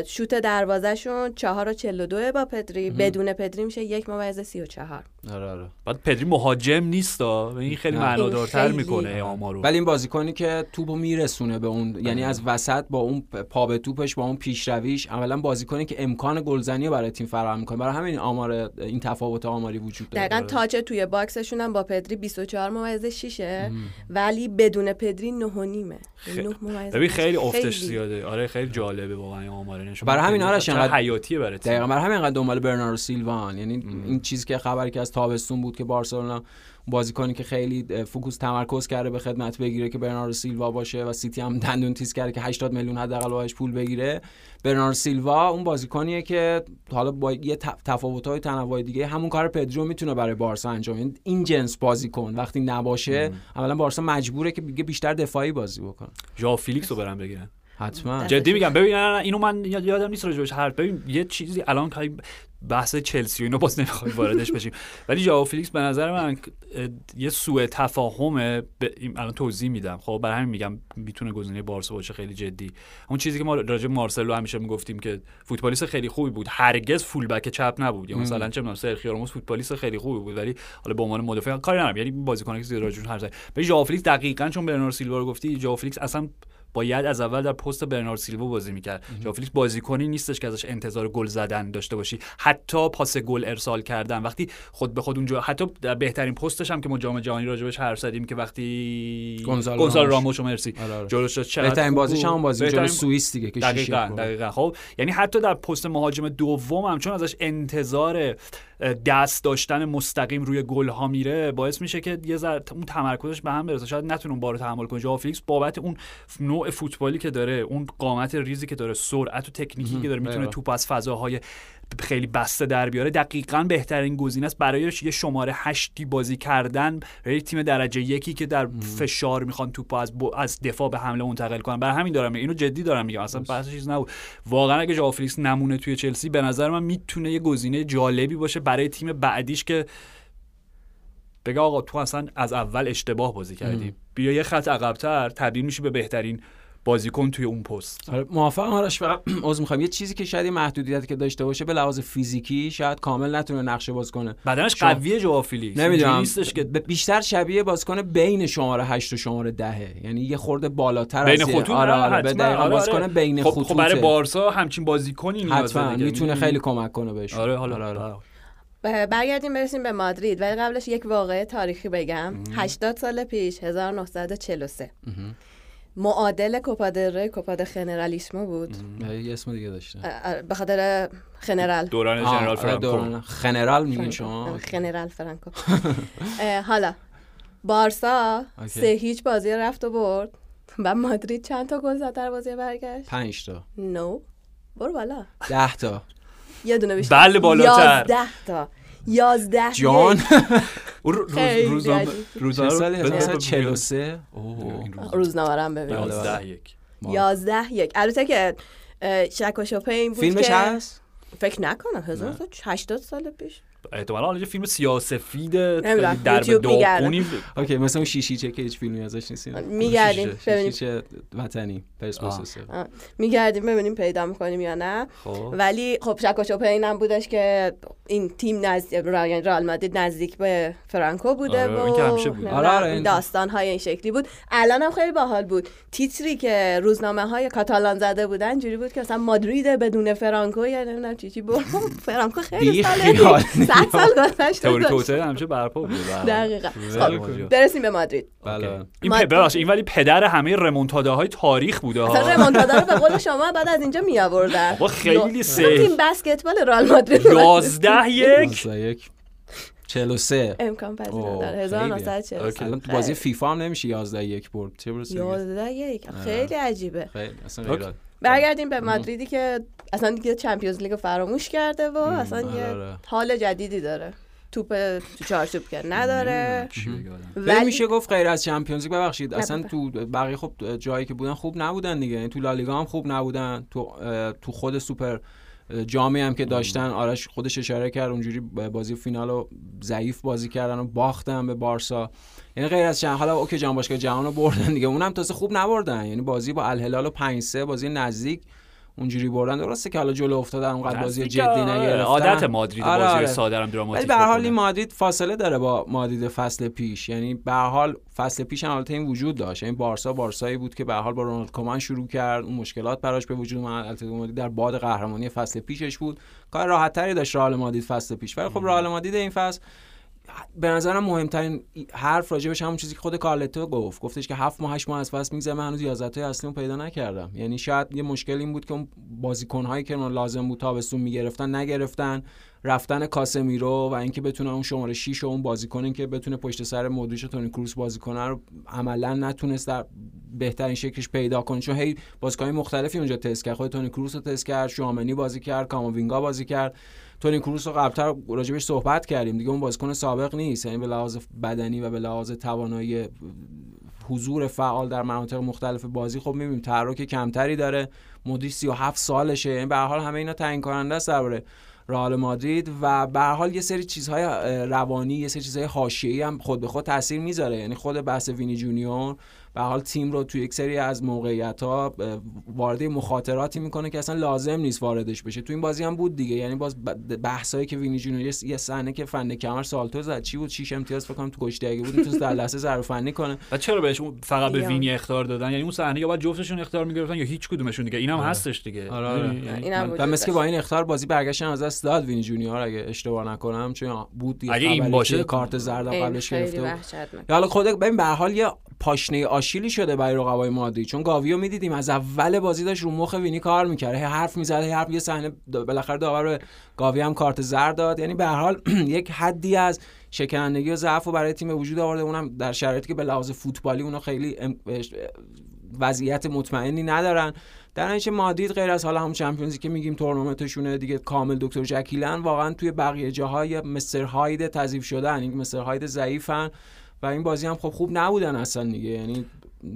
شوت دروازهشون 4 و 42 با پدری. بدون پدری میشه یک ممیز 34 آره آره. بعد پدری مهاجم نیست این خیلی. معنادارتر می‌کنه آمارو. ولی این بازیکنی که توپو میرسونه به اون یعنی از وسط با اون پا به توپش با اون پیشرویش اولا بازیکنی که امکان گلزنی برای تیم فراهم می‌کنه. برای همین آمار این تفاوت آماری وجود داره. دقیقا تاچ توی باکسشون هم با پدری 24 ممیز 6 ولی بدون پدری 9 و نیمه. خیلی- 9 ممیز ببین. خیلی افتش زیاده. آره خیلی جالبه واقعا این آماره نشون برای همین آرش انقدر- حیاتیه برای تیم. دقیقا برای همین انقدر دنبال برناردو سیلوا ان. یعنی این چیزی که خبری که از تابستون بود که بارسلونا بازیکنی که خیلی focus تمرکز کرده به خدمت بگیره که برناردو سیلوا باشه و سیتی هم دندون تیز کرده که 80 میلیون حداقل باهاش پول بگیره. برناردو سیلوا اون بازیکنیه که حالا با یه تفاوت‌های تنوع دیگه همون کار پدری رو می‌تونه برای بارسا انجام. این جنس بازیکن وقتی نباشه اولا بارسا مجبوره که دیگه بیشتر دفاعی بازی بکنه. ژاو فیلیکس رو برن بگیرن. حتما. جدی میگم ببین اینو من یاد- یادم نیست راجبش حرف. ببین یه چیزی الان بحث چلسی و اینو باز نمی‌خوایم واردش بشیم. ولی ژائو فیلیکس به نظر من یه سوء تفاهمه این- الان توضیح میدم. خب برای همین میگم می‌تونه گزینه بارسا باشه خیلی جدی. اون چیزی که ما راجع مارسلو همیشه می‌گفتیم که فوتبالیست خیلی خوبی بود. هرگز full back چپ نبود. یا مثلا چه می‌دونم سرخیو راموس فوتبالیست خیلی خوبی بود. ولی حالا به عنوان مدافع کاری ندارم. یعنی بازیکنی که زیاد راجعش زدیم به ژائو فیلیکس دقیقاً چون برناردو سیلوا رو گفتی ژائو فیلیکس اصلا باید از اول در پست برنارد سیلوا بازی می‌کرد ژائو فیلیکس بازیکنی نیستش که ازش انتظار گل زدن داشته باشی حتی پاس گل ارسال کردن وقتی خود به خود اونجا حتی در بهترین پستش هم که ما جام جهانی راجبش حرف زدیم که وقتی گونزالو. راموس رو مرسی آره، آره. جلوش چقدر بهترین بازیش. هم بازی جلو سوئیس دیگه که دقیقا. دقیقا خب یعنی حتی در پست مهاجم دوم هم چون ازش انتظار دست داشتن مستقیم روی گل ها میره باعث میشه که یه ذره اون تمرکزش به هم برسه. شاید نتونه اون بار رو تحمل کنه. ژائو فیلیکس بابت اون نوع فوتبالی که داره اون قامت ریزی که داره سرعت و تکنیکی که داره می‌تونه. توپ از فضاهای خیلی بسته در بیاره. دقیقا بهترین گزینه است برای یه شماره هشتی بازی کردن. برای تیم درجه یکی که در فشار می‌خوان توپ از ب- از دفاع به حمله منتقل کنن. برای همین دارم. اینو جدی دارم میگم. اصلا بحث چیز نبود. واقعا اگه ژائو نمونه توی چلسی به نظر من می‌تونه یه گزینه جالبی باشه برای تیم بعدیش که بگه آقا تو اصلا از اول اشتباه بازی کردی. بیا یه خط عقبتر تبدیل میشی به بهترین بازیکن توی اون پست. آره موافقم آرش فقط [clears throat] عذر می‌خوام. یه چیزی که شاید محدودیتی که داشته باشه به لحاظ فیزیکی شاید کامل نتونه نقشه باز کنه. بدنش شما- قویه فیلیکس نمی‌دونم. نیستش که بیشتر شبیه بازیکن بین شماره 8 و شماره 10 یعنی یه خورده بالاتر بین از یه- خطوط آره آره به آره، بازیکن آره. بین خب, خطوط خب برای بارسا همچین بازیکنی نیازه حتما. می‌تونه می‌دونی؟ خیلی کمک کنه بهش. آره حالا آره، برگردیم برسیم به مادرید. ولی قبلش یک واقعه تاریخی بگم. 80 سال پیش 1943 معادل کوپا دل ری کوپا د خنرالیسمو بود. یه اسم دیگه داشته. به خاطر خنرال. دوران آه، ژنرال آره، فرانکو. خنرال میگین شما؟ خنرال فرانکو. [laughs] حالا بارسا. سه هیچ بازی رفت و برد و مادرید چند تا گل زد در بازی برگشت؟ 5 تا. نو. برو بالا. 10 تا. یه دونه بیشتر. بله، بالاتر. یازده تا. یازده جان. [laughs] اون رو- روز خیلی روزنامه. چه بذار- 1943 اوه این روز- روزنامه ببین. بله، بله. یازده یک. یازده یک. البته که شک و شبهه این بود فیلمش که هست؟ فکر نکنم. 1980 سال پیش. احتمالاً حالا یه فیلم سیاسفید در. داغونی. اوکی مثل اون شیشیچه که هیچ فیلمی ازش نیست. میگردیم ببینیم. وطنی. پرسپولیس. میگردیم ببینیم پیدا می‌کنیم یا نه. خب. ولی خب شک و شبهه اینم بودش که این تیم نزدیک یعنی رئال مادرید نزدیک به فرانکو بوده آره، و این که همیشه بود. آره، آره، این- داستان های این شکلی بود. الان هم خیلی باحال بود. تیتری که روزنامه های کاتالان زده بودن جوری بود که مثلا مادرید بدون فرانکو یا نمی‌دونم چی چی بود. [laughs] فرانکو خیلی سال خیال. صد سال گذشته داشت. توسعه همیشه برپا بوده [laughs] بله. دقیقا. خب خوب. برسیم به مادرید. بله. این ولی پدر همه رمونتاده های تاریخ بوده اصلا ها. رمونتادا رو به قول شما بعد از اینجا می آوردن بابا خیلی سه. تیم بسکتبال رئال مادرید. 11 یک. 11 43 امکان پذیر اوه، نداره خیلیه. 1943 اوکی. الان تو بازی فیفا هم نمیشه 11 یک برد. چه برسه دیگه؟ 11 یک. خیلی عجیبه. خیلی. اصلا عادی. برگردیم به مادریدی که اصلا دیگه چمپیونز لیگ رو فراموش کرده و اصلا یه آره. حال جدیدی داره. توپ تو چارچوب که نداره؟ ولی میشه گفت غیر از Champions League. ببخشید اصلا. تو بقیه خب جایی که بودن خوب نبودن دیگه. یعنی تو لالیگا هم خوب نبودن. تو تو خود سوپر جامی هم که داشتن آرش خودش اشاره کرد اونجوری بازی فینال رو ضعیف بازی کردن و باختن به بارسا. یعنی غیر از چند حالا okay جام باشگاه جهان رو بردن دیگه. اونم تازه خوب نبردن. یعنی بازی با الهلال و 5 3 بازی نزدیک. اونجوری بردن. درسته که حالا جلو افتادن اونقدر بازی جدی آره، نگرفتن. عادت مادرید آره، بازی آره. ساده هم ولی دراماتیک به هر حال. این مادرید فاصله داره با مادرید فصل پیش. یعنی به هر حال فصل پیش هم البته این وجود داشت. یعنی بارسا بارسایی بود که به هر حال با رونالد کومان شروع کرد. اون مشکلات براش به وجود اومد. اتلتیکو مادرید در باد قهرمانی فصل پیشش بود. کار راحت تری داشت رئال مادرید فصل پیش. ولی خب رئال مادرید این فصل به نظرم مهمترین حرف راجبش همون چیزی که خود کارلتو گفت. گفتش که هفت ماه هشت ماه از فصل میگذره. من هنوز 11 تا اصلیمو پیدا نکردم. یعنی شاید یه مشکل این بود که اون بازیکن‌هایی که لازم بود تابستون می‌گرفتن نگرفتن. رفتن کاسمیرو و اینکه بتونه اون شماره 6 و اون بازیکنی که بتونه پشت سر مودریچ و تونی کروس بازی کنه رو عملا نتونست در بهترین شکلش پیدا کنه. چون هی بازیکن مختلفی اونجا تست کرد. خود تونی کروس رو تست کرد شوامنی بازی کرد کاماوینگا بازی کرد. تونی کروس رو قبلتر راجبش صحبت کردیم. دیگه اون بازیکن سابق نیست. یعنی به لحاظ بدنی و به لحاظ توانایی حضور فعال در مناطق مختلف بازی خب می‌بینیم تحرک کمتری داره. مدیر 37 سالشه. یعنی به حال همه اینا تعیین کننده است درباره رئال مادرید و به حال یه سری چیزهای روانی یه سری چیزهای حاشیه‌ای هم خود به خود تاثیر می‌ذاره. یعنی خود بحث وینی جونیور به هر حال تیم رو توی یک سری از موقعیت ها وارد مخاطراتی می‌کنه که اصلا لازم نیست واردش بشه. تو این بازی هم بود دیگه. یعنی باز ب- بحثایی که وینی جونیور یه- صحنه که فن کمر سالتو زد. چی بود؟ 6 امتیاز فکر کنم تو کشتی اگه بود می‌تونست در لحظه ضربه فنی کنه. و چرا بهش فقط به. وینی اخطار دادن؟ یعنی اون صحنه یا باید جفتشون اخطار می‌گرفتن یا هیچ کدومشون دیگه؟ اینم آره. هستش دیگه. آره، آره. یعنی- اینم و مثل. با این اخطار بازی برگشتن از دست داد وینی جونیور اگه اشتباه نکنم چون بود دیگه اگه این باشه- کارت زرد قبلش گرفته حالا خود ببین به هر حال یه پاشنه آشیلی شده برای رقبای مادرید چون گاویو می‌دیدیم از اول بازی داشت رو مخ وینی کار می‌کرد. هی حرف می‌زد هی حرف یه صحنه بالاخره داور به گاوی هم کارت زرد داد. یعنی به حال [clears throat] یک حدی از شکنندگی و ضعف رو برای تیم وجود آورده. اونم در شرایطی که به لحاظ فوتبالی اونا خیلی وضعیت مطمئنی ندارن. در نتیجه مادرید غیر از حالا هم چمپیونزی که میگیم تورنمنتشونه دیگه کامل دکتر جکیلن واقعا توی بقیه جاهای مستر هاید تضیف شدن. این مستر هاید ضعیفن. و این بازی هم خب خوب نبودن اصلا دیگه. یعنی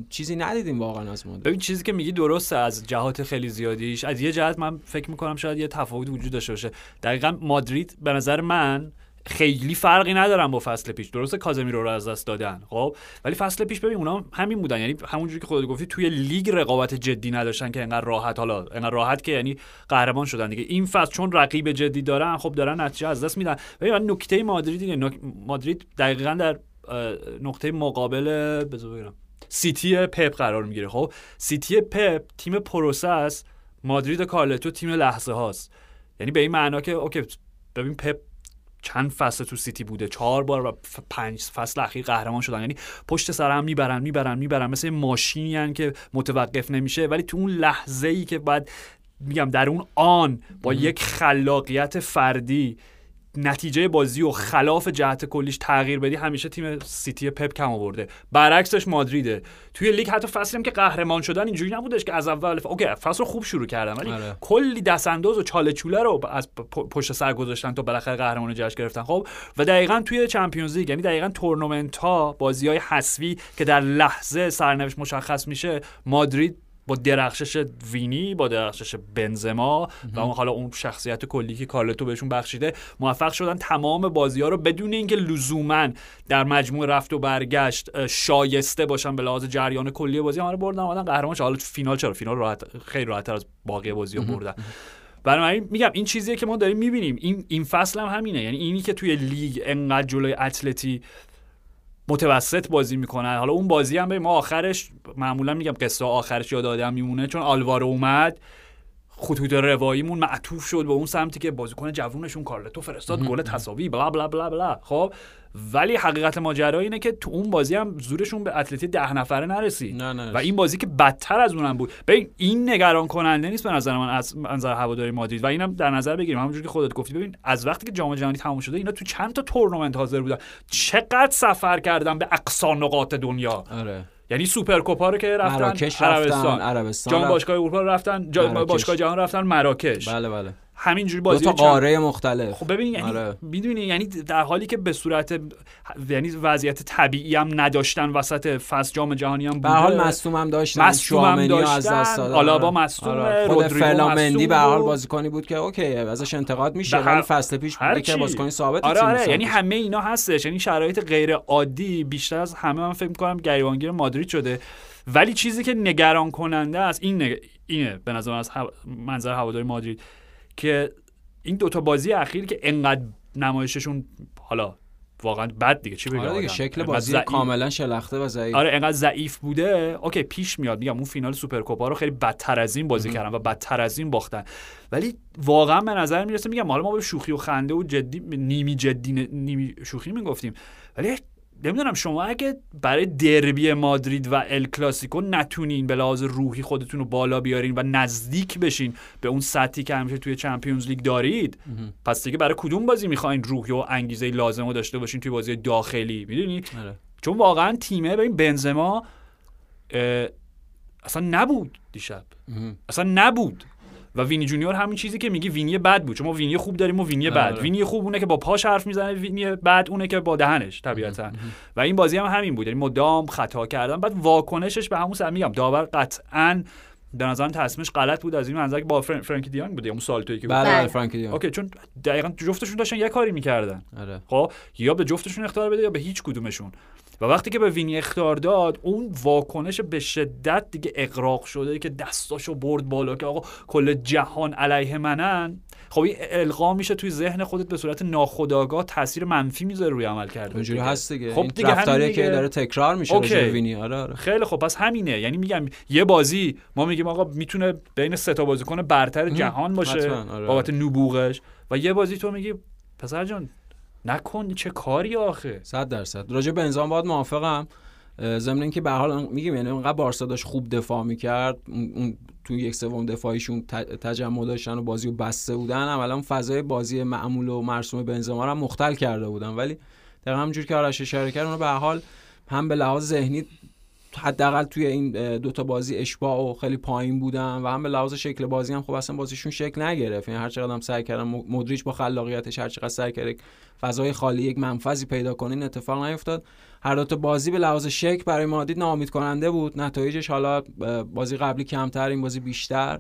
چیزی ندیدیم واقعا از مادرید ببین چیزی که میگی درسته از جهات خیلی زیادیش. از یه جهت من فکر می‌کنم شاید یه تفاوت وجود داشته باشه. دقیقا مادرید به نظر من خیلی فرقی ندارن با فصل پیش. درسته کازمیرو رو از دست دادن خب؟ ولی فصل پیش ببین اونا همین بودن. یعنی همونجوری که خودت گفتی توی لیگ رقابت جدی نداشتن که انقدر راحت حالا انقدر راحت که یعنی قهرمان شدن دیگه. این فصل چون رقیب جدی دارن خب دارن نتیجه از دست میدن. ببین نکته مادرید نک- مادرید دقیقا در نقطه مقابل بذار بگم سیتی پپ قرار می‌گیره. خب سیتی پپ تیم پروسه است. مادرید کارلتو تیم لحظه هاست. یعنی به این معنا که okay ببین پپ چند فصل تو سیتی بوده؟ چهار بار و پنج فصل اخیر قهرمان شدن. یعنی پشت سر هم می‌برن می‌برن می‌برن. مثل ماشینی هن که متوقف نمیشه. ولی تو اون لحظه ای که بعد میگم در اون آن با یک خلاقیت فردی نتیجه بازی و خلاف جهت کلیش تغییر بدی همیشه تیم سیتی پپ کم آورده. برعکسش مادریده. توی لیگ حتی فصلی هم که قهرمان شدن اینجوری نبودش که از اول ف... اوکی فصل خوب شروع کردن ولی آره. کلی دست انداز و چاله چوله رو از پشت سر گذاشتن تا بالاخره قهرمان جشن گرفتن. خب و دقیقا توی چمپیونز لیگ یعنی دقیقا تورنمنت ها بازی های حذفی که در لحظه سرنوشت مشخص میشه مادرید با درخشش وینی با درخشش بنزما و اون حالا اون شخصیت کلی که کارلتو بهشون بخشیده موفق شدن تمام بازی ها رو بدون اینکه لزوما در مجموع رفت و برگشت شایسته باشن به لحاظ جریان کلی بازی. ها رو بردن اومدن قهرمان. حالا فینال چرا؟ فینال راحت خیلی راحتتر از باقی بازی ها بردن. بنابراین میگم این چیزیه که ما داریم می‌بینیم. این این فصل هم همینه. یعنی اینی که توی لیگ انقدر جلوی اتلتی متوسط بازی می‌کنن. حالا اون بازی هم به ما آخرش معمولا میگم قصه آخرش یاد آدم میمونه چون آلوارو اومد. خطوط رواییمون معطوف شد به اون سمتی که بازیکن جوونشون کارلتو فرستاد گل تساوی بلا بلا بلا بلا. خب ولی حقیقت ماجرا اینه که تو اون بازی هم زورشون به اتلتی ده نفره نرسید. نه نه. و این بازی که بدتر از اونم بود. ببین این نگران کننده نیست به نظر من از منظر هواداری مادرید. و اینم در نظر بگیریم. همونجوری که خودت گفتی. ببین از وقتی که جام جهانی تموم شده اینا تو چند تا تورنمنت حاضر بودن. چقدر سفر کردن به اقصا نقاط دنیا؟ آره. یعنی سوپرکوپا رو که رفتن مراکش عربستان رفتن عربستان جام رفت. باشگاه اروپا رو رفتن جام. باشگاه جهان رفتن مراکش بله بله همینجوری دو بازی تا چند- قاره مختلف خب ببین یعنی آره. می‌دونی یعنی در حالی که به صورت یعنی وضعیت طبیعی هم نداشتن وسط فصل جام جهانی هم به هر حال بوده. مصوم هم داشتن مصدوم رو از داشتن. دست دادن آلابا آره. مصدومه، آره. خود فلامندی مصدوم به هر حال. بازیکنی بود که اوکی ازش انتقاد میشه به ولی فصل پیش بوده که چی. بازیکنی ثابت آره آره یعنی. همه اینا هستش یعنی شرایط غیر عادی بیشتر از همه من فکر می‌کنم گریبانگیر مادرید شده ولی چیزی که نگران کننده است این نگ... اینه به نظر من از منظر هواداری مادرید که این دوتا بازی اخیر که انقدر نمایششون حالا واقعا بد دیگه. چی بگم؟ آره دیگه؟ شکل بازی ضعیف- کاملا شلخته و ضعیف. آره انقدر ضعیف بوده. اوکی پیش میاد. میگم اون فینال سوپرکوپا رو خیلی بدتر از این بازی کردن و بدتر از این باختن. ولی واقعا به نظر می‌رسه میگم حالا ما به شوخی و خنده و جدی نیمی جدی نیمی شوخی می‌گفتیم. ولی نمی‌دونم شما اگه برای دربی مادرید و ال کلاسیکو نتونین به لحاظ روحی خودتون رو بالا بیارین و نزدیک بشین به اون سطحی که همیشه توی چمپیونز لیگ دارید پس دیگه برای کدوم بازی می‌خواین روحی و انگیزه لازم رو داشته باشین توی بازی داخلی؟ می‌دونی؟ آره. چون واقعا تیمه ببین بنزما اصلا نبود دیشب. مهم. اصلا نبود. و وینی جونیور همین چیزی که میگی وینی بد بود. چون ما وینی خوب داریم و وینی بد. آره. وینی خوب اونه که با پاش حرف می‌زنه وینی بد اونه که با دهنش طبیعتا. و این بازی هم همین بود. یعنی مدام خطا کردن. بعد واکنشش به همون سر میگم. داور قطعا به نظرم تصمیمش غلط بود. از این منظر که با فرن... فرنکی دی‌یونگ بوده اون سالتویی که بود. بله فرنکی دی‌یونگ. اوکی چون دقیقا جفتشون داشتن یه کاری می‌کردن. آره. خب یا به جفتشون اخطار بده یا به هیچ کدومشون. و وقتی که به وینی اختار داد اون واکنش به شدت دیگه اقراق شده که دستاشو برد بالا که آقا کل جهان علیه منن. خب این القا میشه توی ذهن خودت به صورت ناخودآگاه تاثیر منفی می‌ذاره روی عمل کرده اونجوری هست دیگه. خب دیگه همین رفتاریه که. داره تکرار میشه اوکی. وینی. آره آره. خیلی خب پس همینه. یعنی میگم یه بازی ما میگیم آقا می‌تونه بین سه تا بازیکن برتر جهان باشه. آره. بابت نبوغش. و یه بازی تو میگی پسر جان نکن چه کاری آخه. صد درصد. راجع به انزام باید موافقم. ضمن اینکه به حال میگیم یعنی انقدر بارسا داشت خوب دفاع می‌کرد اون تو یک سوم دفاعیشون تجمع داشتن و بازی رو بسته بودن. عملا فضای بازی معمول و مرسوم بنزما رو مختل کرده بودن. ولی دقیقا همونجور که آرش اشاره کرد اونا به حال هم به لحاظ ذهنی حداقل توی این اه، دوتا بازی اشباع و خیلی پایین بودن و هم به لحاظ شکل بازی هم خب اصلا بازیشون شکل نگرفت. یعنی هر چقدر هم سعی کردن م- مدریچ با خلاقیتش هر چقدر سعی کرد فضای خالی یک منفذی پیدا کنه این اتفاق نیفتاد. هر دو تا بازی به لحاظ شکل برای مادید ناامید کننده بود. نتایجش حالا بازی قبلی کمتر این بازی بیشتر.